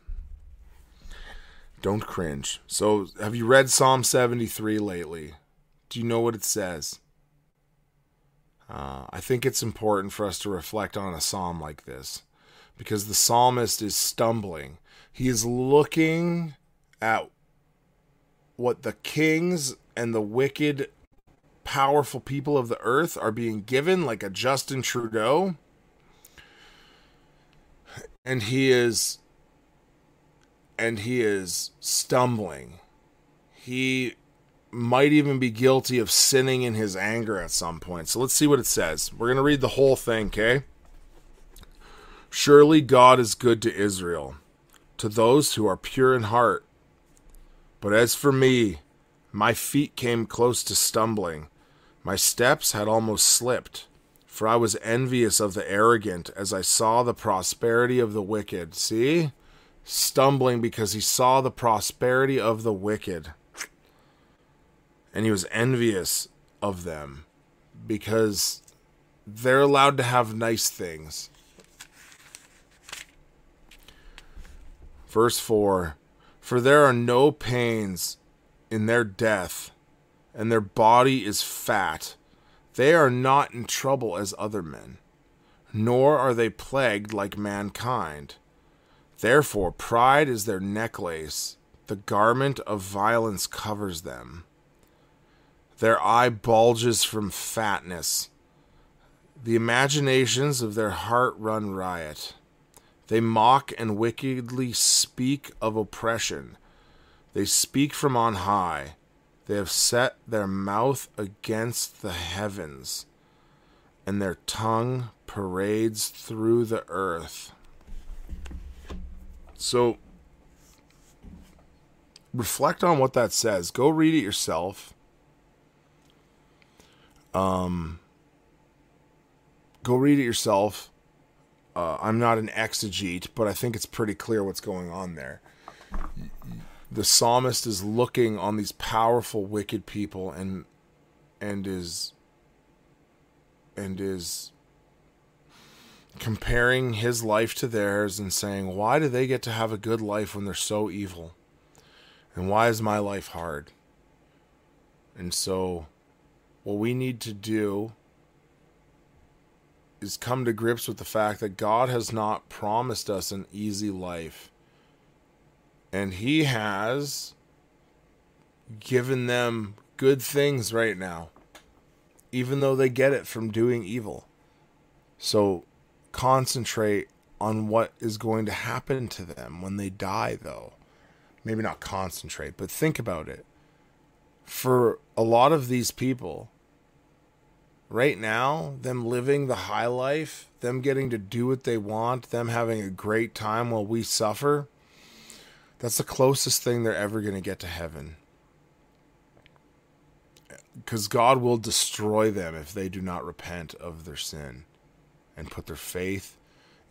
Don't cringe. So, have you read Psalm 73 lately? Do you know what it says? Uh, I think it's important for us to reflect on a psalm like this because the psalmist is stumbling. He is looking at what the kings and the wicked, powerful people of the earth are being given, like a Justin Trudeau. And he is and he is stumbling. He might even be guilty of sinning in his anger at some point. So let's see what it says. We're going to read the whole thing, okay? Surely God is good to Israel, to those who are pure in heart. But as for me, my feet came close to stumbling. My steps had almost slipped, for I was envious of the arrogant as I saw the prosperity of the wicked. See? stumbling because he saw the prosperity of the wicked. And he was envious of them because they're allowed to have nice things. Verse 4 For there are no pains in their death, and their body is fat. They are not in trouble as other men. nor are they plagued like mankind. Therefore, pride is their necklace, the garment of violence covers them. Their eye bulges from fatness. The imaginations of their heart run riot. They mock and wickedly speak of oppression. They speak from on high. They have set their mouth against the heavens, and their tongue parades through the earth. So, reflect on what that says. Go read it yourself. Um, go read it yourself. Uh, I'm not an exegete, but I think it's pretty clear what's going on there. The psalmist is looking on these powerful, wicked people and and is and is comparing his life to theirs and saying, Why do they get to have a good life when they're so evil? And why is my life hard? And so, what we need to do is come to grips with the fact that God has not promised us an easy life. And He has given them good things right now, even though they get it from doing evil. So concentrate on what is going to happen to them when they die, though. Maybe not concentrate, but think about it. For a lot of these people, right now, them living the high life, them getting to do what they want, them having a great time while we suffer, that's the closest thing they're ever going to get to heaven. Because God will destroy them if they do not repent of their sin and put their faith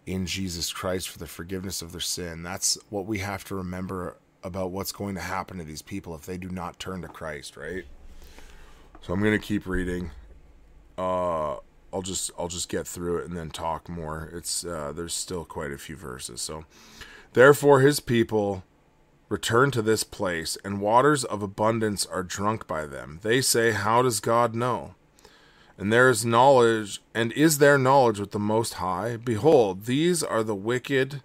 in Jesus Christ for the forgiveness of their sin. That's what we have to remember about what's going to happen to these people if they do not turn to Christ, right? So I'm going to keep reading. Uh I'll just I'll just get through it and then talk more. It's uh there's still quite a few verses. So therefore his people return to this place and waters of abundance are drunk by them. They say, how does God know? And there is knowledge, and is there knowledge with the Most High? Behold, these are the wicked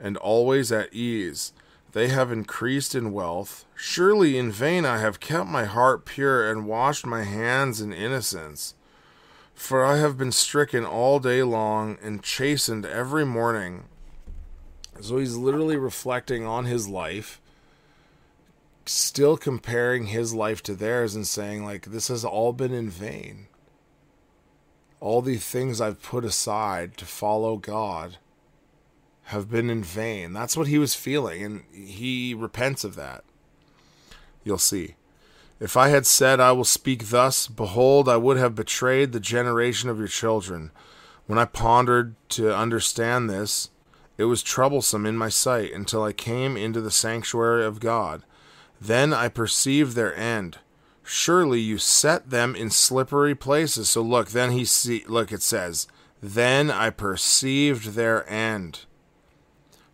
and always at ease. They have increased in wealth. Surely in vain I have kept my heart pure and washed my hands in innocence. For I have been stricken all day long and chastened every morning. So he's literally reflecting on his life, still comparing his life to theirs and saying, like, this has all been in vain all the things I've put aside to follow God have been in vain. That's what he was feeling, and he repents of that. You'll see. If I had said, I will speak thus, behold, I would have betrayed the generation of your children. When I pondered to understand this, it was troublesome in my sight until I came into the sanctuary of God. Then I perceived their end surely you set them in slippery places. So look, then he see look it says, then I perceived their end.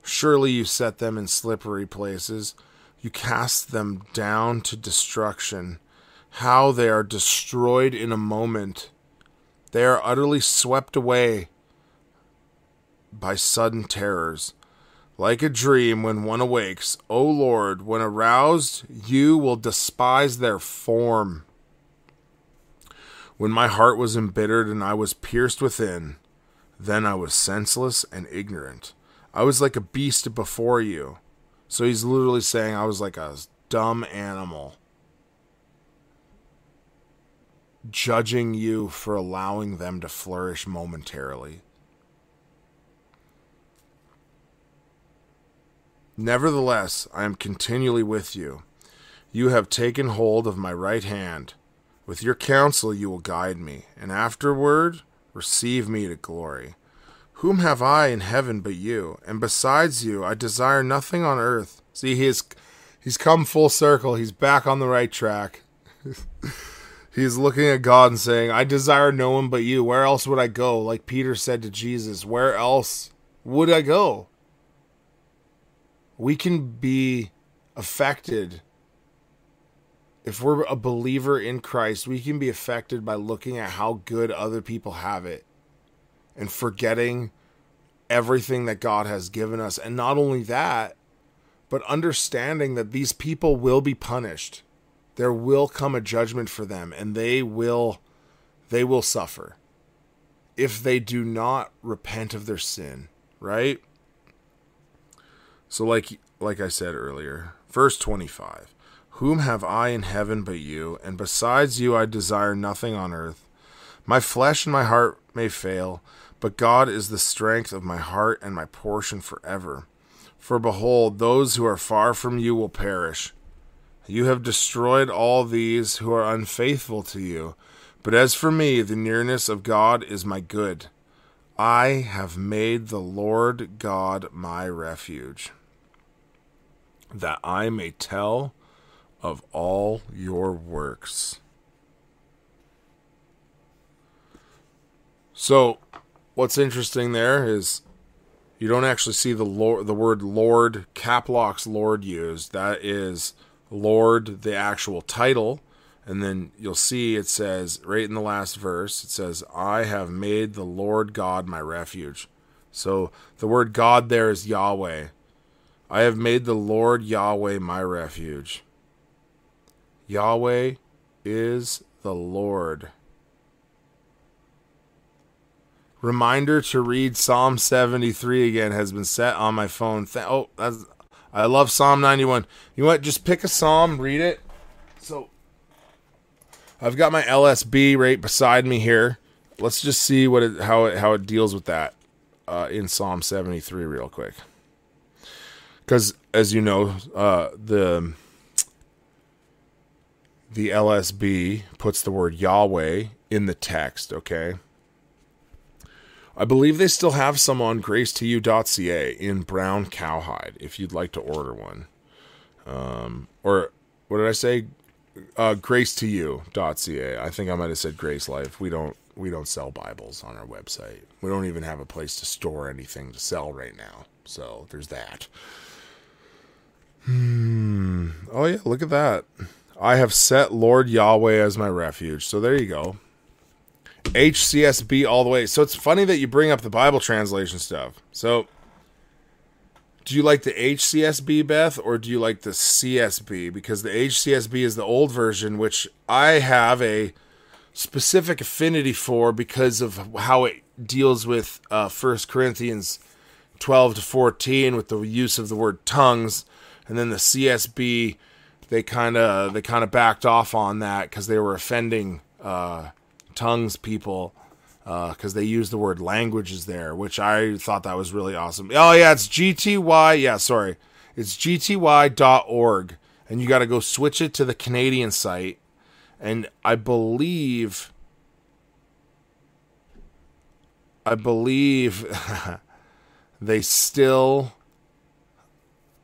Surely you set them in slippery places. You cast them down to destruction. How they are destroyed in a moment. They are utterly swept away by sudden terrors like a dream when one awakes. O Lord, when aroused, you will despise their form. When my heart was embittered and I was pierced within, then I was senseless and ignorant. I was like a beast before you. So he's literally saying I was like a dumb animal. Judging you for allowing them to flourish momentarily. Nevertheless, I am continually with you. You have taken hold of my right hand. With your counsel you will guide me, and afterward receive me to glory. Whom have I in heaven but you? And besides you, I desire nothing on earth. See, he's he's come full circle. He's back on the right track. he's looking at God and saying, I desire no one but you. Where else would I go? Like Peter said to Jesus, Where else would I go? we can be affected if we're a believer in Christ, we can be affected by looking at how good other people have it and forgetting everything that God has given us. And not only that, but understanding that these people will be punished. There will come a judgment for them and they will they will suffer if they do not repent of their sin, right? So like like I said earlier, verse 25. Whom have I in heaven but you, and besides you I desire nothing on earth. My flesh and my heart may fail, but God is the strength of my heart and my portion forever. For behold, those who are far from you will perish. You have destroyed all these who are unfaithful to you. But as for me, the nearness of God is my good. I have made the Lord God my refuge, that I may tell of all your works. So, what's interesting there is you don't actually see the Lord, the word Lord, caplocks Lord used. That is Lord, the actual title. And then you'll see it says, right in the last verse, it says, I have made the Lord God my refuge. So the word God there is Yahweh. I have made the Lord Yahweh my refuge. Yahweh is the Lord. Reminder to read Psalm 73 again has been set on my phone. Th- oh, that's I love Psalm 91. You what? Just pick a psalm, read it. So I've got my LSB right beside me here. Let's just see what it, how it how it deals with that uh, in Psalm 73 real quick. Because as you know, uh, the the LSB puts the word Yahweh in the text. Okay. I believe they still have some on grace2u.ca in brown cowhide if you'd like to order one. Um, or what did I say? Uh, grace2u.ca. I think I might have said Grace Life. We don't we don't sell Bibles on our website. We don't even have a place to store anything to sell right now. So there's that. Hmm. Oh yeah, look at that. I have set Lord Yahweh as my refuge. So there you go. HCSB all the way. So it's funny that you bring up the Bible translation stuff. So do you like the HCSB, Beth, or do you like the CSB? Because the HCSB is the old version, which I have a specific affinity for because of how it deals with uh, 1 Corinthians 12 to 14 with the use of the word tongues. And then the CSB, they kind of they kind of backed off on that because they were offending uh, tongues people because uh, they use the word languages there, which I thought that was really awesome. Oh yeah, it's GTY. Yeah, sorry, it's GTY.org, and you got to go switch it to the Canadian site, and I believe, I believe they still,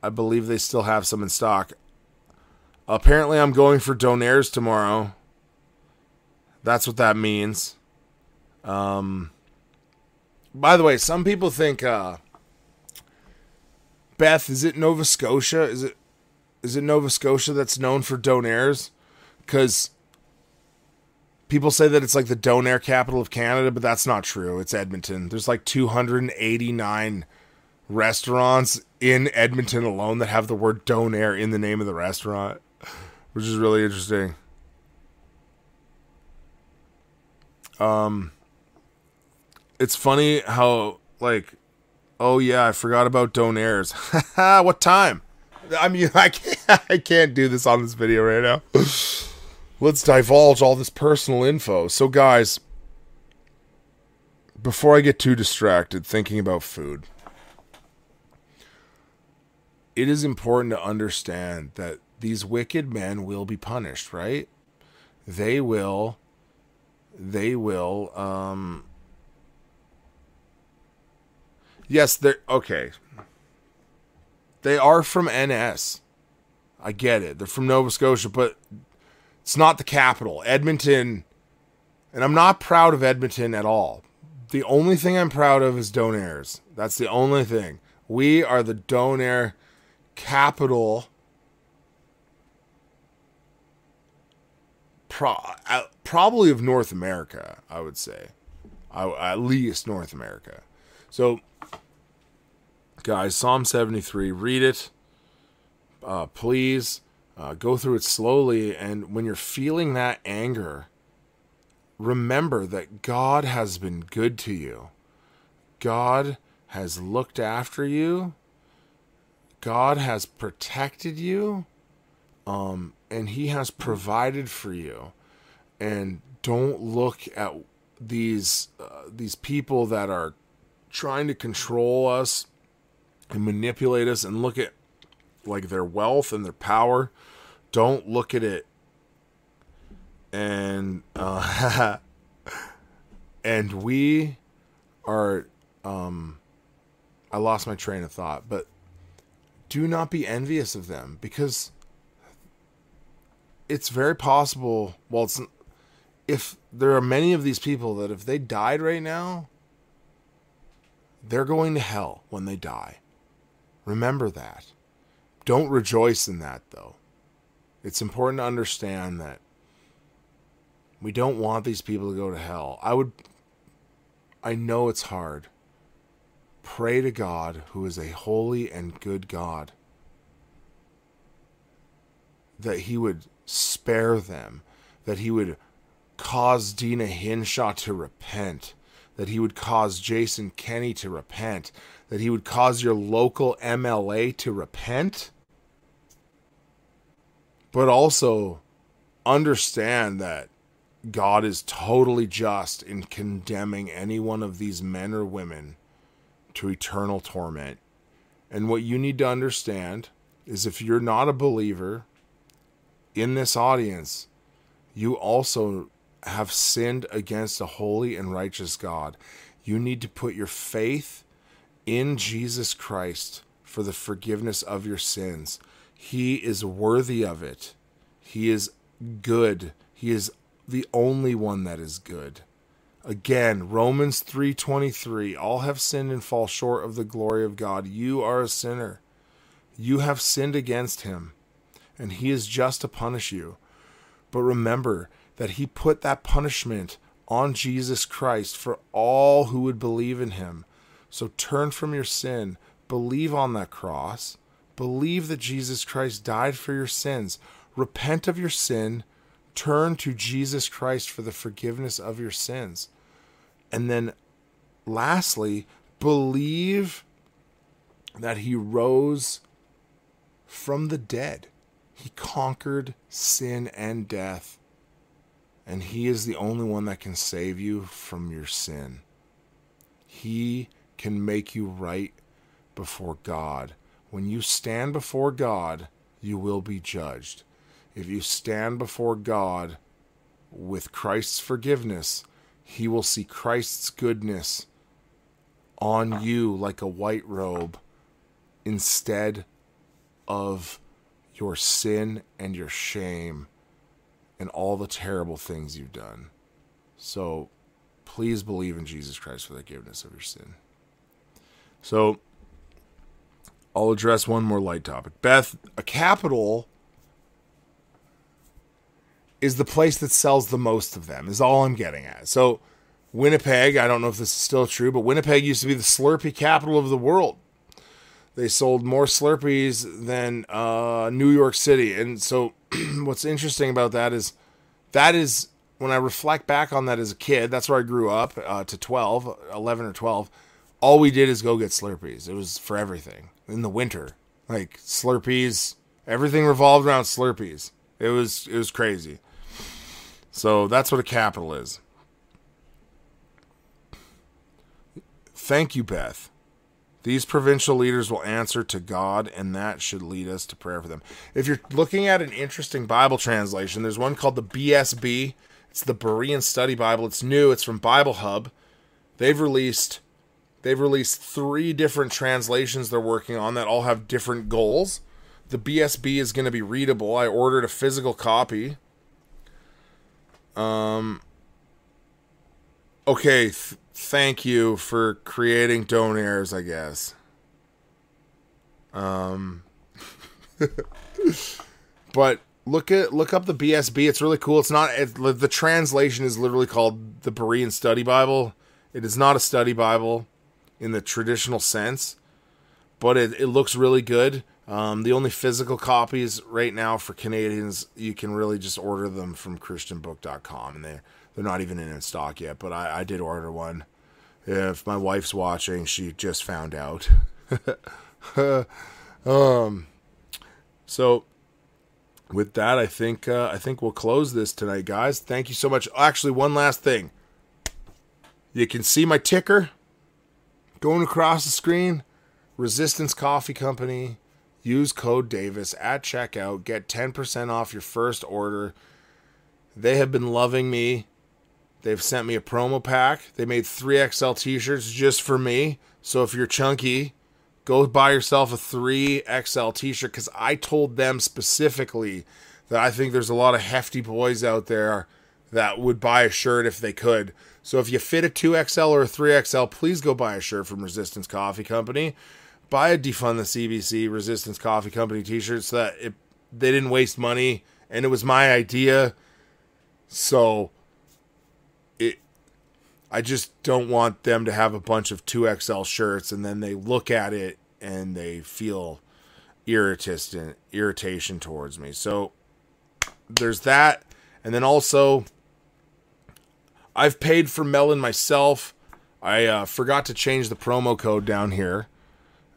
I believe they still have some in stock. Apparently, I'm going for donaires tomorrow. That's what that means. Um, by the way, some people think, uh, Beth, is it Nova Scotia? Is it is it Nova Scotia that's known for donairs? Because people say that it's like the donair capital of Canada, but that's not true. It's Edmonton. There's like 289 restaurants in Edmonton alone that have the word donair in the name of the restaurant, which is really interesting. Um, it's funny how like, oh yeah, I forgot about donaires. what time? I mean, I can't, I can't do this on this video right now. Let's divulge all this personal info. So, guys, before I get too distracted thinking about food, it is important to understand that these wicked men will be punished, right? They will they will um yes they're okay. They are from ns i get it. They're from nova scotia but it's not the capital edmonton. And i'm not proud of edmonton at all. The only thing i'm proud of is donaires that's the only thing. We are the donaire capital pro- uh, probably of North America, I would say. I, at least North America. So, guys, Psalm 73, read it. Uh, please uh, go through it slowly. And when you're feeling that anger, remember that God has been good to you. God has looked after you. God has protected you. Um, and He has provided for you. And don't look at these uh, these people that are trying to control us and manipulate us and look at like their wealth and their power don't look at it and uh, and we are um I lost my train of thought but do not be envious of them because it's very possible well it's if there are many of these people that if they died right now, they're going to hell when they die. Remember that. Don't rejoice in that, though. It's important to understand that we don't want these people to go to hell. I would, I know it's hard. Pray to God, who is a holy and good God, that He would spare them, that He would cause Deena Hinshaw to repent, that he would cause Jason Kenney to repent, that he would cause your local MLA to repent, but also understand that God is totally just in condemning any one of these men or women to eternal torment. And what you need to understand is if you're not a believer in this audience, you also have sinned against a holy and righteous God. You need to put your faith in Jesus Christ for the forgiveness of your sins. He is worthy of it. He is good. He is the only one that is good. Again, Romans 3:23, all have sinned and fall short of the glory of God. You are a sinner. You have sinned against him, and he is just to punish you. But remember, that he put that punishment on Jesus Christ for all who would believe in him. So turn from your sin, believe on that cross, believe that Jesus Christ died for your sins, repent of your sin, turn to Jesus Christ for the forgiveness of your sins. And then lastly, believe that he rose from the dead. He conquered sin and death and He is the only one that can save you from your sin. He can make you right before God. When you stand before God, you will be judged. If you stand before God with Christ's forgiveness, He will see Christ's goodness on you like a white robe instead of your sin and your shame and all the terrible things you've done. So please believe in Jesus Christ for the forgiveness of your sin. So I'll address one more light topic. Beth, a capital is the place that sells the most of them, is all I'm getting at. So Winnipeg, I don't know if this is still true, but Winnipeg used to be the Slurpee capital of the world. They sold more Slurpees than uh, New York City. And so what's interesting about that is that is when I reflect back on that as a kid, that's where I grew up uh, to 12, 11 or 12. All we did is go get Slurpees. It was for everything in the winter. Like Slurpees, everything revolved around Slurpees. It was it was crazy. So that's what a capital is. Thank you, Beth. These provincial leaders will answer to God, and that should lead us to prayer for them. If you're looking at an interesting Bible translation, there's one called the BSB. It's the Berean Study Bible. It's new. It's from Bible Hub. They've released they've released three different translations they're working on that all have different goals. The BSB is going to be readable. I ordered a physical copy. Um okay, th- thank you for creating donairs, I guess. Um, but look at look up the BSB. It's really cool. It's not it, the translation is literally called the Berean Study Bible. It is not a study Bible in the traditional sense, but it, it looks really good. Um, the only physical copies right now for Canadians, you can really just order them from ChristianBook.com, and they they're not even in stock yet. But I, I did order one. If my wife's watching, she just found out. um, so with that, I think uh, I think we'll close this tonight, guys. Thank you so much. Actually, one last thing. You can see my ticker going across the screen. Resistance Coffee Company. Use code Davis at checkout. Get 10% off your first order. They have been loving me. They've sent me a promo pack. They made 3XL t shirts just for me. So if you're chunky, go buy yourself a 3XL t shirt because I told them specifically that I think there's a lot of hefty boys out there that would buy a shirt if they could. So if you fit a 2XL or a 3XL, please go buy a shirt from Resistance Coffee Company. Buy a Defund the CBC Resistance Coffee Company t shirt so that it, they didn't waste money and it was my idea. So I just don't want them to have a bunch of 2XL shirts and then they look at it and they feel irritation irritation towards me. So there's that. And then also I've paid for Melon myself. I uh, forgot to change the promo code down here,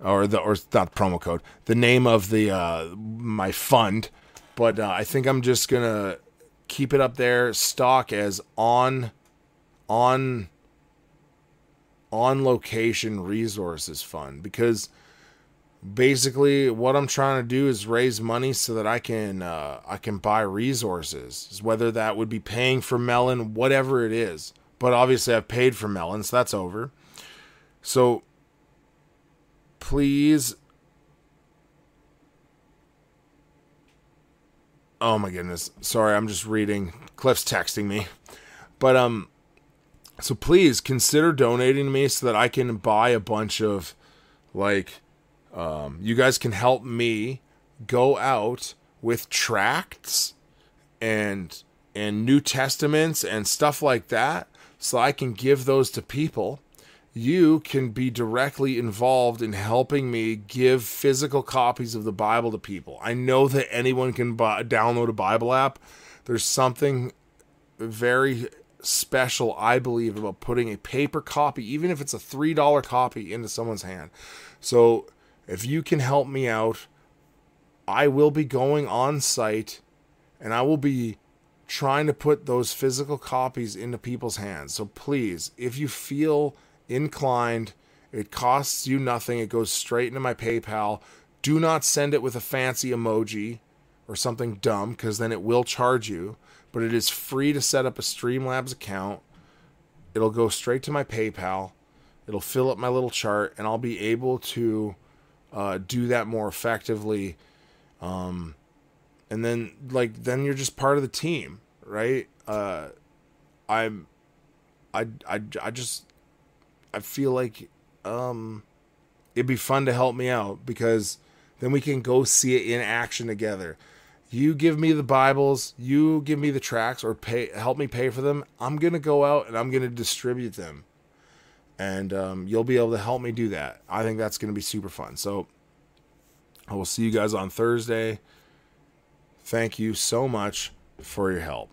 or the or not promo code, the name of the uh, my fund. But uh, I think I'm just gonna keep it up there, stock as on on on location resources fund because basically what I'm trying to do is raise money so that I can uh, I can buy resources, whether that would be paying for melon, whatever it is. But obviously, I've paid for melon, so that's over. So please. Oh my goodness. Sorry, I'm just reading. Cliff's texting me. But um so please consider donating to me so that I can buy a bunch of like um, you guys can help me go out with tracts and and New Testaments and stuff like that so I can give those to people. You can be directly involved in helping me give physical copies of the Bible to people. I know that anyone can buy, download a Bible app. There's something very special, I believe, about putting a paper copy, even if it's a $3 copy, into someone's hand. So if you can help me out, I will be going on site and I will be trying to put those physical copies into people's hands. So please, if you feel inclined, it costs you nothing. It goes straight into my PayPal. Do not send it with a fancy emoji or something dumb because then it will charge you. But it is free to set up a Streamlabs account. It'll go straight to my PayPal. It'll fill up my little chart and I'll be able to uh, do that more effectively. Um, and then like then you're just part of the team, right? Uh, I'm, I, I, I just, I feel like um, it'd be fun to help me out because then we can go see it in action together. You give me the Bibles, you give me the tracks or pay help me pay for them. I'm gonna go out and I'm gonna distribute them and um, you'll be able to help me do that. I think that's going to be super fun. So I will see you guys on Thursday. Thank you so much for your help.